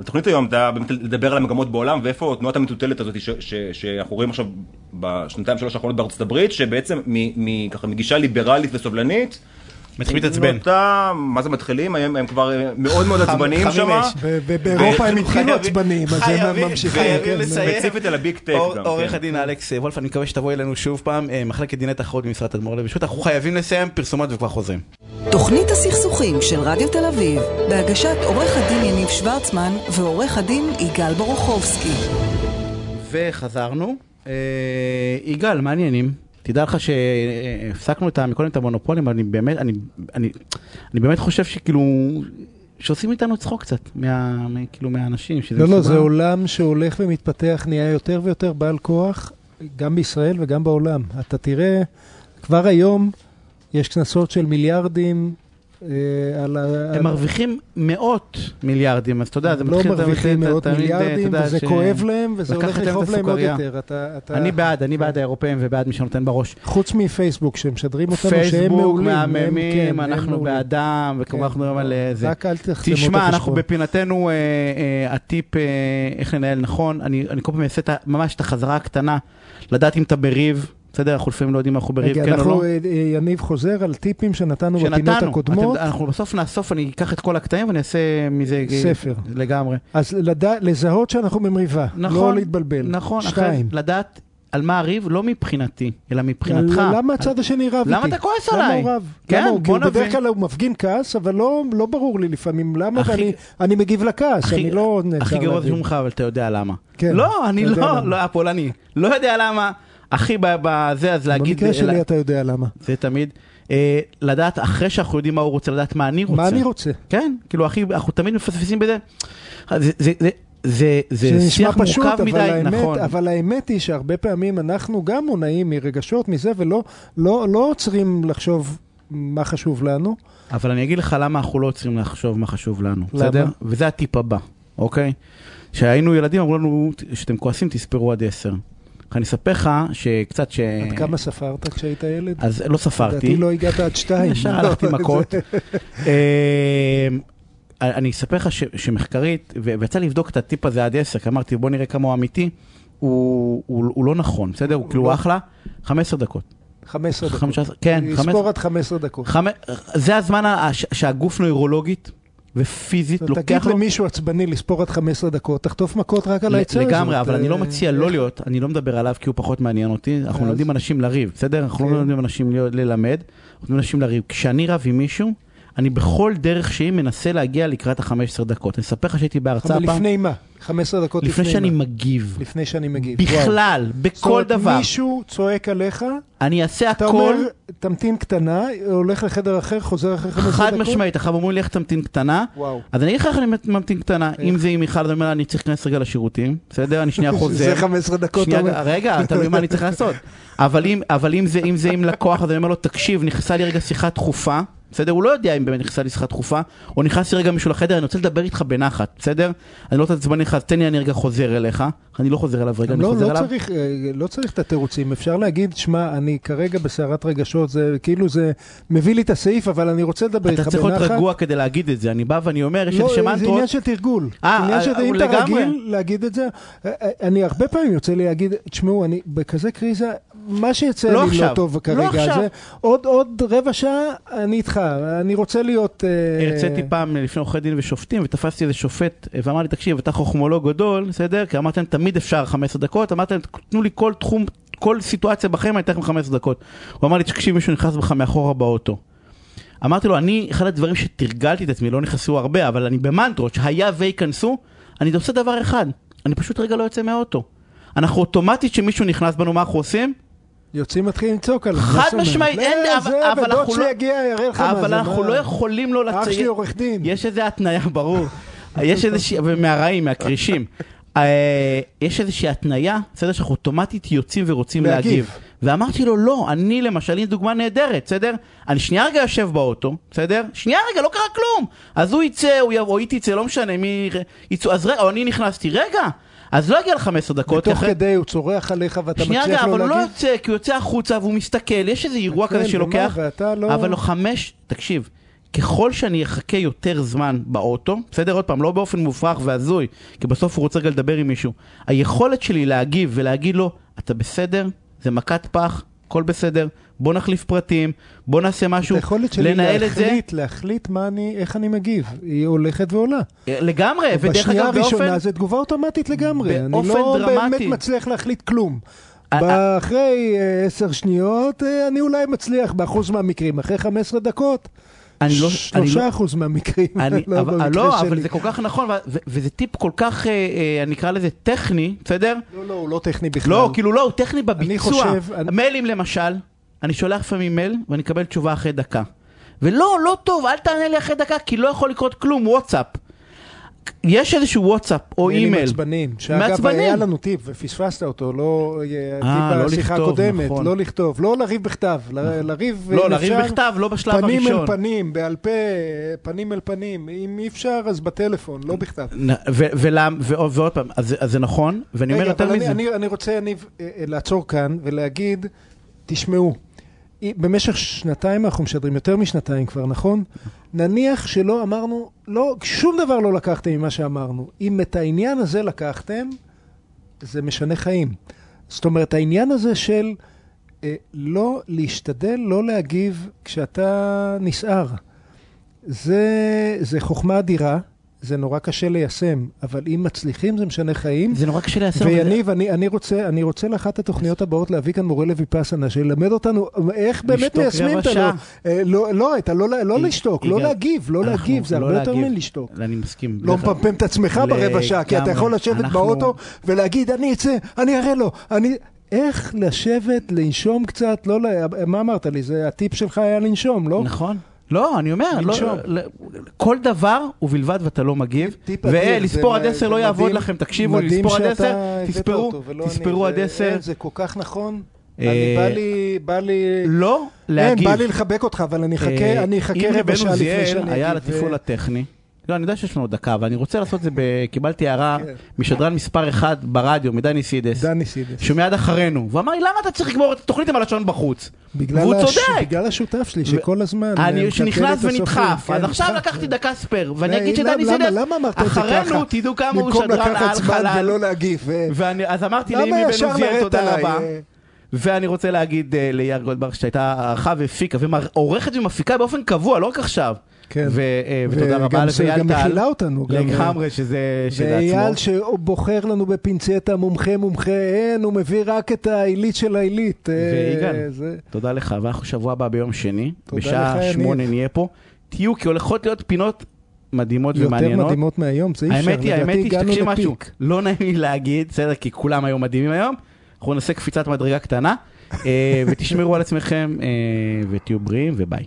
Speaker 7: לתוכנית היום, היה באמת לדבר על המגמות בעולם, ואיפה תנועת המטוטלת הזאת ש- ש- שאנחנו רואים עכשיו בשנתיים שלוש האחרונות בארצות הברית, שבעצם מ- מ- ככה מגישה ליברלית וסובלנית,
Speaker 2: מתחילים להתעצבן.
Speaker 7: מה זה מתחילים? הם הם כבר מאוד מאוד עצבניים שם.
Speaker 3: באירופה הם התחילו עצבניים, אז הם ממשיכים.
Speaker 2: חייבים
Speaker 3: כן,
Speaker 2: לסיים.
Speaker 7: ספציפית על הביג טק
Speaker 2: עורך
Speaker 7: כן.
Speaker 2: הדין אלכס וולף, אני מקווה שתבוא אלינו שוב פעם, אה, מחלקת דיני תחרות במשרד תדמור לוי. פשוט אנחנו חייבים לסיים פרסומות וכבר חוזרים.
Speaker 1: תוכנית הסכסוכים של רדיו תל אביב, בהגשת עורך הדין יניב שוורצמן ועורך הדין יגאל בורוכובסקי.
Speaker 2: וחזרנו. אה, יגאל, מה העניינים? תדע לך שהפסקנו את מקודם את המונופולים, אני באמת, אני, אני, אני באמת חושב שכאילו, שעושים איתנו צחוק קצת, מה, מה, כאילו מהאנשים. שזה
Speaker 3: לא, לא,
Speaker 2: מסובך.
Speaker 3: זה עולם שהולך ומתפתח, נהיה יותר ויותר בעל כוח, גם בישראל וגם בעולם. אתה תראה, כבר היום יש קנסות של מיליארדים על ה...
Speaker 2: הם מרוויחים מאות מיליארדים, אז אתה יודע, זה
Speaker 3: לא
Speaker 2: מתחיל... אתה-
Speaker 3: מרוויחים מאות מיליארדים, וזה כואב להם, וזה הולך לכאוב להם עוד. יותר.
Speaker 2: אני בעד, אני בעד האירופאים ובעד מי שנותן בראש.
Speaker 3: חוץ מפייסבוק, שמשדרים אותנו שהם
Speaker 2: פייסבוק,
Speaker 3: מעולים. כן,
Speaker 2: מהממים,
Speaker 3: הם
Speaker 2: אנחנו. בעדם, וכמובן אנחנו מדברים על אה, זה.
Speaker 3: רק אל תחסמו את
Speaker 2: תשמע, אנחנו
Speaker 3: החשבון.
Speaker 2: בפינתנו, אה, אה, הטיפ אה, איך לנהל נכון, אני כל פעם אעשה ממש את החזרה הקטנה, לדעת אם אתה בריב, בסדר? אנחנו לפעמים לא יודעים אם אנחנו בריב, כן או לא.
Speaker 3: אנחנו, אה, אה, יניב חוזר על טיפים שנתנו בפינות הקודמות.
Speaker 2: אנחנו בסוף נאסוף, אני אקח את כל הקטעים ואני אעשה מזה
Speaker 3: ספר.
Speaker 2: לגמרי.
Speaker 3: אז לזהות שאנחנו במריבה,
Speaker 2: נכון,
Speaker 3: לא להתבלבל.
Speaker 2: נכון,
Speaker 3: שתיים,
Speaker 2: לדעת על מה הריב, לא מבחינתי, אלא מבחינתך.
Speaker 3: למה הצד השני רב איתי?
Speaker 2: למה אתה כועס
Speaker 3: למה
Speaker 2: עליי?
Speaker 3: הוא רב?
Speaker 2: כן,
Speaker 3: למה?
Speaker 2: בוא
Speaker 3: כי הוא בדרך
Speaker 2: נבין.
Speaker 3: כלל הוא מפגין כעס, אבל לא, לא ברור לי לפעמים למה, ואני אני מגיב לכעס, אני לא
Speaker 2: הכי גרוע זה לך, אבל אתה יודע למה.
Speaker 3: כן,
Speaker 2: לא, אני לא,
Speaker 3: למה.
Speaker 2: לא, הפולני. לא יודע למה. הכי בזה, אז להגיד...
Speaker 3: במקרה שלי אתה יודע למה.
Speaker 2: זה תמיד. אה, לדעת, אחרי שאנחנו יודעים מה הוא רוצה, לדעת מה אני רוצה.
Speaker 3: מה אני רוצה?
Speaker 2: כן, כאילו, אחי, אנחנו תמיד מפספסים בזה. זה- זה- זה- זה
Speaker 3: זה
Speaker 2: שיח
Speaker 3: פשוט,
Speaker 2: מורכב
Speaker 3: אבל
Speaker 2: מדי,
Speaker 3: האמת,
Speaker 2: נכון.
Speaker 3: אבל האמת היא שהרבה פעמים אנחנו גם מונעים מרגשות מזה, ולא לא, לא עוצרים לחשוב מה חשוב לנו.
Speaker 2: אבל אני אגיד לך למה אנחנו לא עוצרים לחשוב מה חשוב לנו,
Speaker 3: למה?
Speaker 2: בסדר? וזה הטיפ הבא, אוקיי? כשהיינו ילדים אמרו לנו, כשאתם כועסים תספרו עד עשר. אני אספר לך שקצת ש...
Speaker 3: עד כמה ספרת כשהיית ילד?
Speaker 2: אז לא ספרתי.
Speaker 3: לדעתי לא הגעת עד שתיים.
Speaker 2: ישר
Speaker 3: לא,
Speaker 2: הלכתי מכות. אה, אני אספר לך שמחקרית, ויצא לבדוק את הטיפ הזה עד עשר, כי אמרתי בוא נראה כמה הוא אמיתי, הוא, לא נכון, בסדר? הוא כאילו
Speaker 3: לא.
Speaker 2: אחלה, 15 דקות.
Speaker 3: 15 דקות.
Speaker 2: 15, כן, 15.
Speaker 3: לספור עד 15 דקות.
Speaker 2: זה הזמן שהגוף נוירולוגית ופיזית
Speaker 3: תגיד
Speaker 2: לוקח לו...
Speaker 3: למישהו עצבני לספור עד 15 דקות, תחטוף מכות רק על העצה הזאת.
Speaker 2: לגמרי, אבל אני לא
Speaker 3: אה,
Speaker 2: מציע לא להיות, אני לא מדבר עליו כי הוא פחות מעניין אותי, אנחנו? לומדים אנשים לריב, בסדר? אנחנו. לא לומדים אנשים ללמד, אנחנו לומדים אנשים לריב. כשאני רב עם מישהו, אני בכל דרך שהיא מנסה להגיע לקראת ה-15 דקות. אני אספר לך שהייתי בהרצאה
Speaker 3: אבל
Speaker 2: פעם,
Speaker 3: לפני מה? 15 דקות לפני
Speaker 2: לפני שאני
Speaker 3: מה?
Speaker 2: מגיב,
Speaker 3: לפני שאני מגיב. וואו.
Speaker 2: בכלל,
Speaker 3: זאת
Speaker 2: בכל
Speaker 3: אומרת,
Speaker 2: דבר,
Speaker 3: מישהו צועק עליך,
Speaker 2: אני אעשה
Speaker 3: אתה
Speaker 2: הכל,
Speaker 3: אומר, תמתין קטנה, הולך לחדר אחר, חוזר אחרי 15 דקות?
Speaker 2: חד משמעית, עכשיו אומרים לי איך תמתין קטנה,
Speaker 3: וואו.
Speaker 2: אז אני אגיד לך איך אני ממתין קטנה,
Speaker 3: איך?
Speaker 2: אם זה עם מיכל, אני אומר אני צריך להיכנס רגע לשירותים, בסדר? אני שנייה חוזר.
Speaker 3: זה 15 דקות,
Speaker 2: שנייה,
Speaker 3: אתה אומר.
Speaker 2: רגע, תלוי מה אני צריך לעשות. אבל אם, אבל אם זה עם לקוח, אז אני אומר לו, תקשיב, נכנסה לי רגע שיחה דחופה, בסדר? הוא לא יודע אם באמת נכנסה לי שיחה דחופה, או נכנס לי רגע מישהו לחדר, אני רוצה לדבר איתך בנחת, בסדר? אני לא רוצה לעצבן לך, אז תן לי, אני רגע חוזר אליך. אני לא חוזר אליו רגע, אני
Speaker 3: לא,
Speaker 2: חוזר
Speaker 3: לא,
Speaker 2: אליו.
Speaker 3: צריך, אה, לא צריך את התירוצים, אפשר להגיד, שמע, אני כרגע בסערת רגשות, זה כאילו זה מביא לי את הסעיף, אבל אני רוצה לדבר איתך
Speaker 2: אתה
Speaker 3: בנחת.
Speaker 2: צריך להיות רגוע כדי להגיד את זה. אני בא ואני אומר, יש
Speaker 3: לא,
Speaker 2: איזה
Speaker 3: זה
Speaker 2: מנטרות.
Speaker 3: עניין של תרגול.
Speaker 2: אה,
Speaker 3: עניין של
Speaker 2: אה,
Speaker 3: אם אתה
Speaker 2: לגמרי.
Speaker 3: רגיל להגיד את זה, אה, אני הרבה פעמים יוצא להגיד, תשמעו, אני בכזה קריזה, מה שיצא
Speaker 2: לא
Speaker 3: לי
Speaker 2: עכשיו,
Speaker 3: לא טוב
Speaker 2: לא
Speaker 3: כרגע,
Speaker 2: עכשיו.
Speaker 3: זה עוד עוד רבע שעה, אני איתך, אני רוצה להיות... אה,
Speaker 2: הרציתי פעם לפני עורכי דין ושופטים, ותפסתי איזה שופט, אה, ואמר לי, תקשיב, אתה חוכמולוג גדול, בסדר? כי אמרתי להם, תמיד אפשר 15 דקות, אמרתי להם, תנו לי כל תחום, כל סיטואציה בחיים, אני אתן לכם 15 דקות. הוא אמר לי, תקשיב, מישהו נכנס בך מאחורה באוטו. אמרתי לו, אני, אחד הדברים שתרגלתי את עצמי, לא נכנסו הרבה, אבל אני במנטרות, שהיה וייכנסו, אני עושה דבר אחד, אני פשוט רגע לא יוצא מהאוטו. אנחנו אוטומטית, כשמישהו נכנס בנו, מה אנחנו עושים?
Speaker 3: יוצאים מתחילים לצעוק עליו.
Speaker 2: חד
Speaker 3: מה זאת אומרת?
Speaker 2: משמעית, אין-
Speaker 3: לא,
Speaker 2: אבל-
Speaker 3: זה,
Speaker 2: אנחנו לא-
Speaker 3: יגיע, יראה לך מה זה.
Speaker 2: אבל אנחנו? לא יכולים לא
Speaker 3: אח שלי
Speaker 2: לציין.
Speaker 3: עורך דין.
Speaker 2: יש איזה התניה, ברור. יש איזושהי, ומהרעים, מהכרישים. אה, יש איזושהי התניה, בסדר, שאנחנו אוטומטית יוצאים ורוצים
Speaker 3: להגיב.
Speaker 2: ואמרתי לו, לא, אני למשל, הנה דוגמה נהדרת, בסדר? אני שנייה רגע יושב באוטו, בסדר? שנייה רגע, לא קרה כלום. אז הוא יצא, הוא יבוא, היא תצא, לא משנה, מי יצאו, אז רגע, או אני נכנסתי, רגע, אז לא יגיע ל-15 דקות.
Speaker 3: ותוך
Speaker 2: אחרי-
Speaker 3: כדי הוא צורח עליך ואתה
Speaker 2: שנייה
Speaker 3: מצליח לו
Speaker 2: אבל הוא לא. יוצא, כי הוא יוצא החוצה והוא מסתכל, יש איזה אירוע
Speaker 3: כן,
Speaker 2: כזה שלוקח.
Speaker 3: לא-
Speaker 2: אבל לא חמש, תקשיב, ככל שאני אחכה יותר זמן באוטו, בסדר, עוד פעם, לא באופן מופרך והזוי, כי בסוף הוא רוצה רגע לדבר עם מישהו, היכולת שלי להגיב ולהגיד לו, אתה בסדר? זה מכת פח, הכל בסדר, בוא נחליף פרטים, בוא נעשה משהו,
Speaker 3: את היכולת שלי
Speaker 2: לנהל את זה,
Speaker 3: להחליט, להחליט מה אני, איך אני מגיב. היא הולכת ועולה.
Speaker 2: לגמרי, ודרך
Speaker 3: בשנייה
Speaker 2: אגב, באופן...
Speaker 3: הראשונה זה תגובה אוטומטית לגמרי. אני לא
Speaker 2: דרמטי.
Speaker 3: באמת מצליח להחליט כלום.
Speaker 2: אה,
Speaker 3: אחרי אה, עשר שניות, אה, אני אולי מצליח באחוז מהמקרים. אחרי 15 דקות,
Speaker 2: אני לא- אני
Speaker 3: שלושה
Speaker 2: לא-
Speaker 3: אחוז מהמקרים. לא
Speaker 2: אבל,
Speaker 3: במקרה
Speaker 2: לא, אבל
Speaker 3: שלי.
Speaker 2: זה כל כך נכון, וזה טיפ כל כך, אה, אה, אני אקרא לזה טכני, בסדר?
Speaker 3: לא, לא, הוא לא טכני בכלל.
Speaker 2: לא, כאילו לא, הוא טכני בביצוע. מיילים למשל, אני שולח לפעמים מייל ואני אקבל תשובה אחרי דקה. ולא, לא טוב, אל תענה לי אחרי דקה, כי לא יכול לקרות כלום, וואטסאפ. יש איזשהו וואטסאפ או אימייל.
Speaker 3: מעצבנים. שאגב. היה לנו טיפ, ופספסת אותו, לא...
Speaker 2: אה,
Speaker 3: טיפ
Speaker 2: לא
Speaker 3: בשיחה
Speaker 2: לכתוב,
Speaker 3: הקודמת,
Speaker 2: נכון.
Speaker 3: לא לכתוב, לא לריב בכתב, ל- לריב,
Speaker 2: לא,
Speaker 3: אם
Speaker 2: לריב
Speaker 3: אפשר,
Speaker 2: בכתב, לא בשלב
Speaker 3: פנים
Speaker 2: הראשון.
Speaker 3: אל פנים, בעל פה, פנים אל פנים. אם אי אפשר, אז בטלפון, לא בכתב.
Speaker 2: ועוד פעם, אז זה- אז זה נכון, ואני אומר יותר
Speaker 3: אני,
Speaker 2: מזה.
Speaker 3: אני, אני רוצה, יניב, אה, אה, לעצור כאן ולהגיד, תשמעו, במשך שנתיים אנחנו משדרים, יותר משנתיים כבר, נכון? נניח שלא אמרנו, לא, שום דבר לא לקחתם ממה שאמרנו. אם את העניין הזה לקחתם, זה משנה חיים. זאת אומרת, העניין הזה של אה, לא להשתדל, לא להגיב כשאתה נסער. זה, זה חוכמה אדירה, זה נורא קשה ליישם, אבל אם מצליחים זה משנה חיים.
Speaker 2: זה נורא קשה ליישם.
Speaker 3: ויניב, אני, אני, רוצה, אני רוצה לאחת התוכניות הבאות להביא כאן מורה לויפאסנה, שילמד אותנו איך באמת
Speaker 2: לשתוק
Speaker 3: מיישמים את הלא... אה, לא, לא, את הלא, לא
Speaker 2: היא-
Speaker 3: לשתוק,
Speaker 2: היא
Speaker 3: לא להגיב, לא להגיב, זה
Speaker 2: לא
Speaker 3: הרבה יותר
Speaker 2: להגיב.
Speaker 3: מלשתוק.
Speaker 2: אני מסכים.
Speaker 3: לא מפמפם את עצמך ברבע שעה, כי אתה. יכול לשבת
Speaker 2: אנחנו-
Speaker 3: באוטו ולהגיד, אני אצא, אני אראה לו, אני... איך לשבת, לנשום קצת, לא, ל- מה אמרת לי? זה הטיפ שלך היה לנשום, לא?
Speaker 2: נכון. לא, אני אומר, לא,
Speaker 3: לנשום.
Speaker 2: ל- כל דבר ובלבד ואתה לא מגיב. ולספור עד עשר לא יעבוד לכם, תקשיבו לספור עד עשר, תספרו. תספרו עד עשר.
Speaker 3: אין, זה כל כך נכון.
Speaker 2: אה,
Speaker 3: אני- בא לי, בא לי...
Speaker 2: לא
Speaker 3: אין,
Speaker 2: להגיב.
Speaker 3: בא לי לחבק אותך, אבל אני אחכה,
Speaker 2: אה,
Speaker 3: אני אחכה רבע שעה לפני שאני
Speaker 2: היה על
Speaker 3: אגיב,
Speaker 2: התפעול
Speaker 3: ו-
Speaker 2: הטכני. לא, אני יודע שיש לנו עוד דקה, אבל אני רוצה לעשות את זה, ב- קיבלתי הערה
Speaker 3: כן.
Speaker 2: משדרן מספר אחד ברדיו, מדני סידס,
Speaker 3: דני סידס.
Speaker 2: שמיד אחרינו, והוא אמר לי, למה אתה צריך לגמור את התוכנית עם הלשון בחוץ? והוא
Speaker 3: הש-
Speaker 2: צודק.
Speaker 3: בגלל השותף שלי, שכל הזמן... אה,
Speaker 2: אני שנכנס. ונדחף,
Speaker 3: כן,
Speaker 2: אז עכשיו
Speaker 3: נדחף.
Speaker 2: לקחתי דקה spare, ואני אגיד שדני סידס? אחרינו תדעו כמה הוא שדרן על חלל. ואני, אז אמרתי לאמי בן עוזיאל תודה? רבה.
Speaker 3: אה,
Speaker 2: ואני רוצה להגיד ליאיר גולדברג שהייתה הערכה והפיקה, ועורכת ומפיקה באופן קבוע, לא רק עכשיו.
Speaker 3: כן.
Speaker 2: ו, uh, ותודה רבה
Speaker 3: וגם
Speaker 2: לאייל טל.
Speaker 3: מכילה אותנו.
Speaker 2: לגמרי, שזה שזה עצמו.
Speaker 3: ואייל שבוחר לנו בפינצטה מומחה מומחה, אין, הוא מביא רק את העילית של העילית. אה,
Speaker 2: ויגאל,
Speaker 3: זה-
Speaker 2: תודה לך, ואנחנו שבוע הבא ביום שני, בשעה. שמונה נהיה פה. תהיו, כי הולכות להיות פינות מדהימות
Speaker 3: יותר
Speaker 2: ומעניינות.
Speaker 3: מדהימות מהיום, זה אי אפשר,
Speaker 2: האמת היא, האמת היא, שתקשיב משהו. לא נעים לי להגיד, בסדר, כי כולם היו מדהימים היום, אנחנו נעשה קפיצת מדרגה קטנה, אה, ותשמרו על עצמכם, אה, ותהיו בריאים, וביי.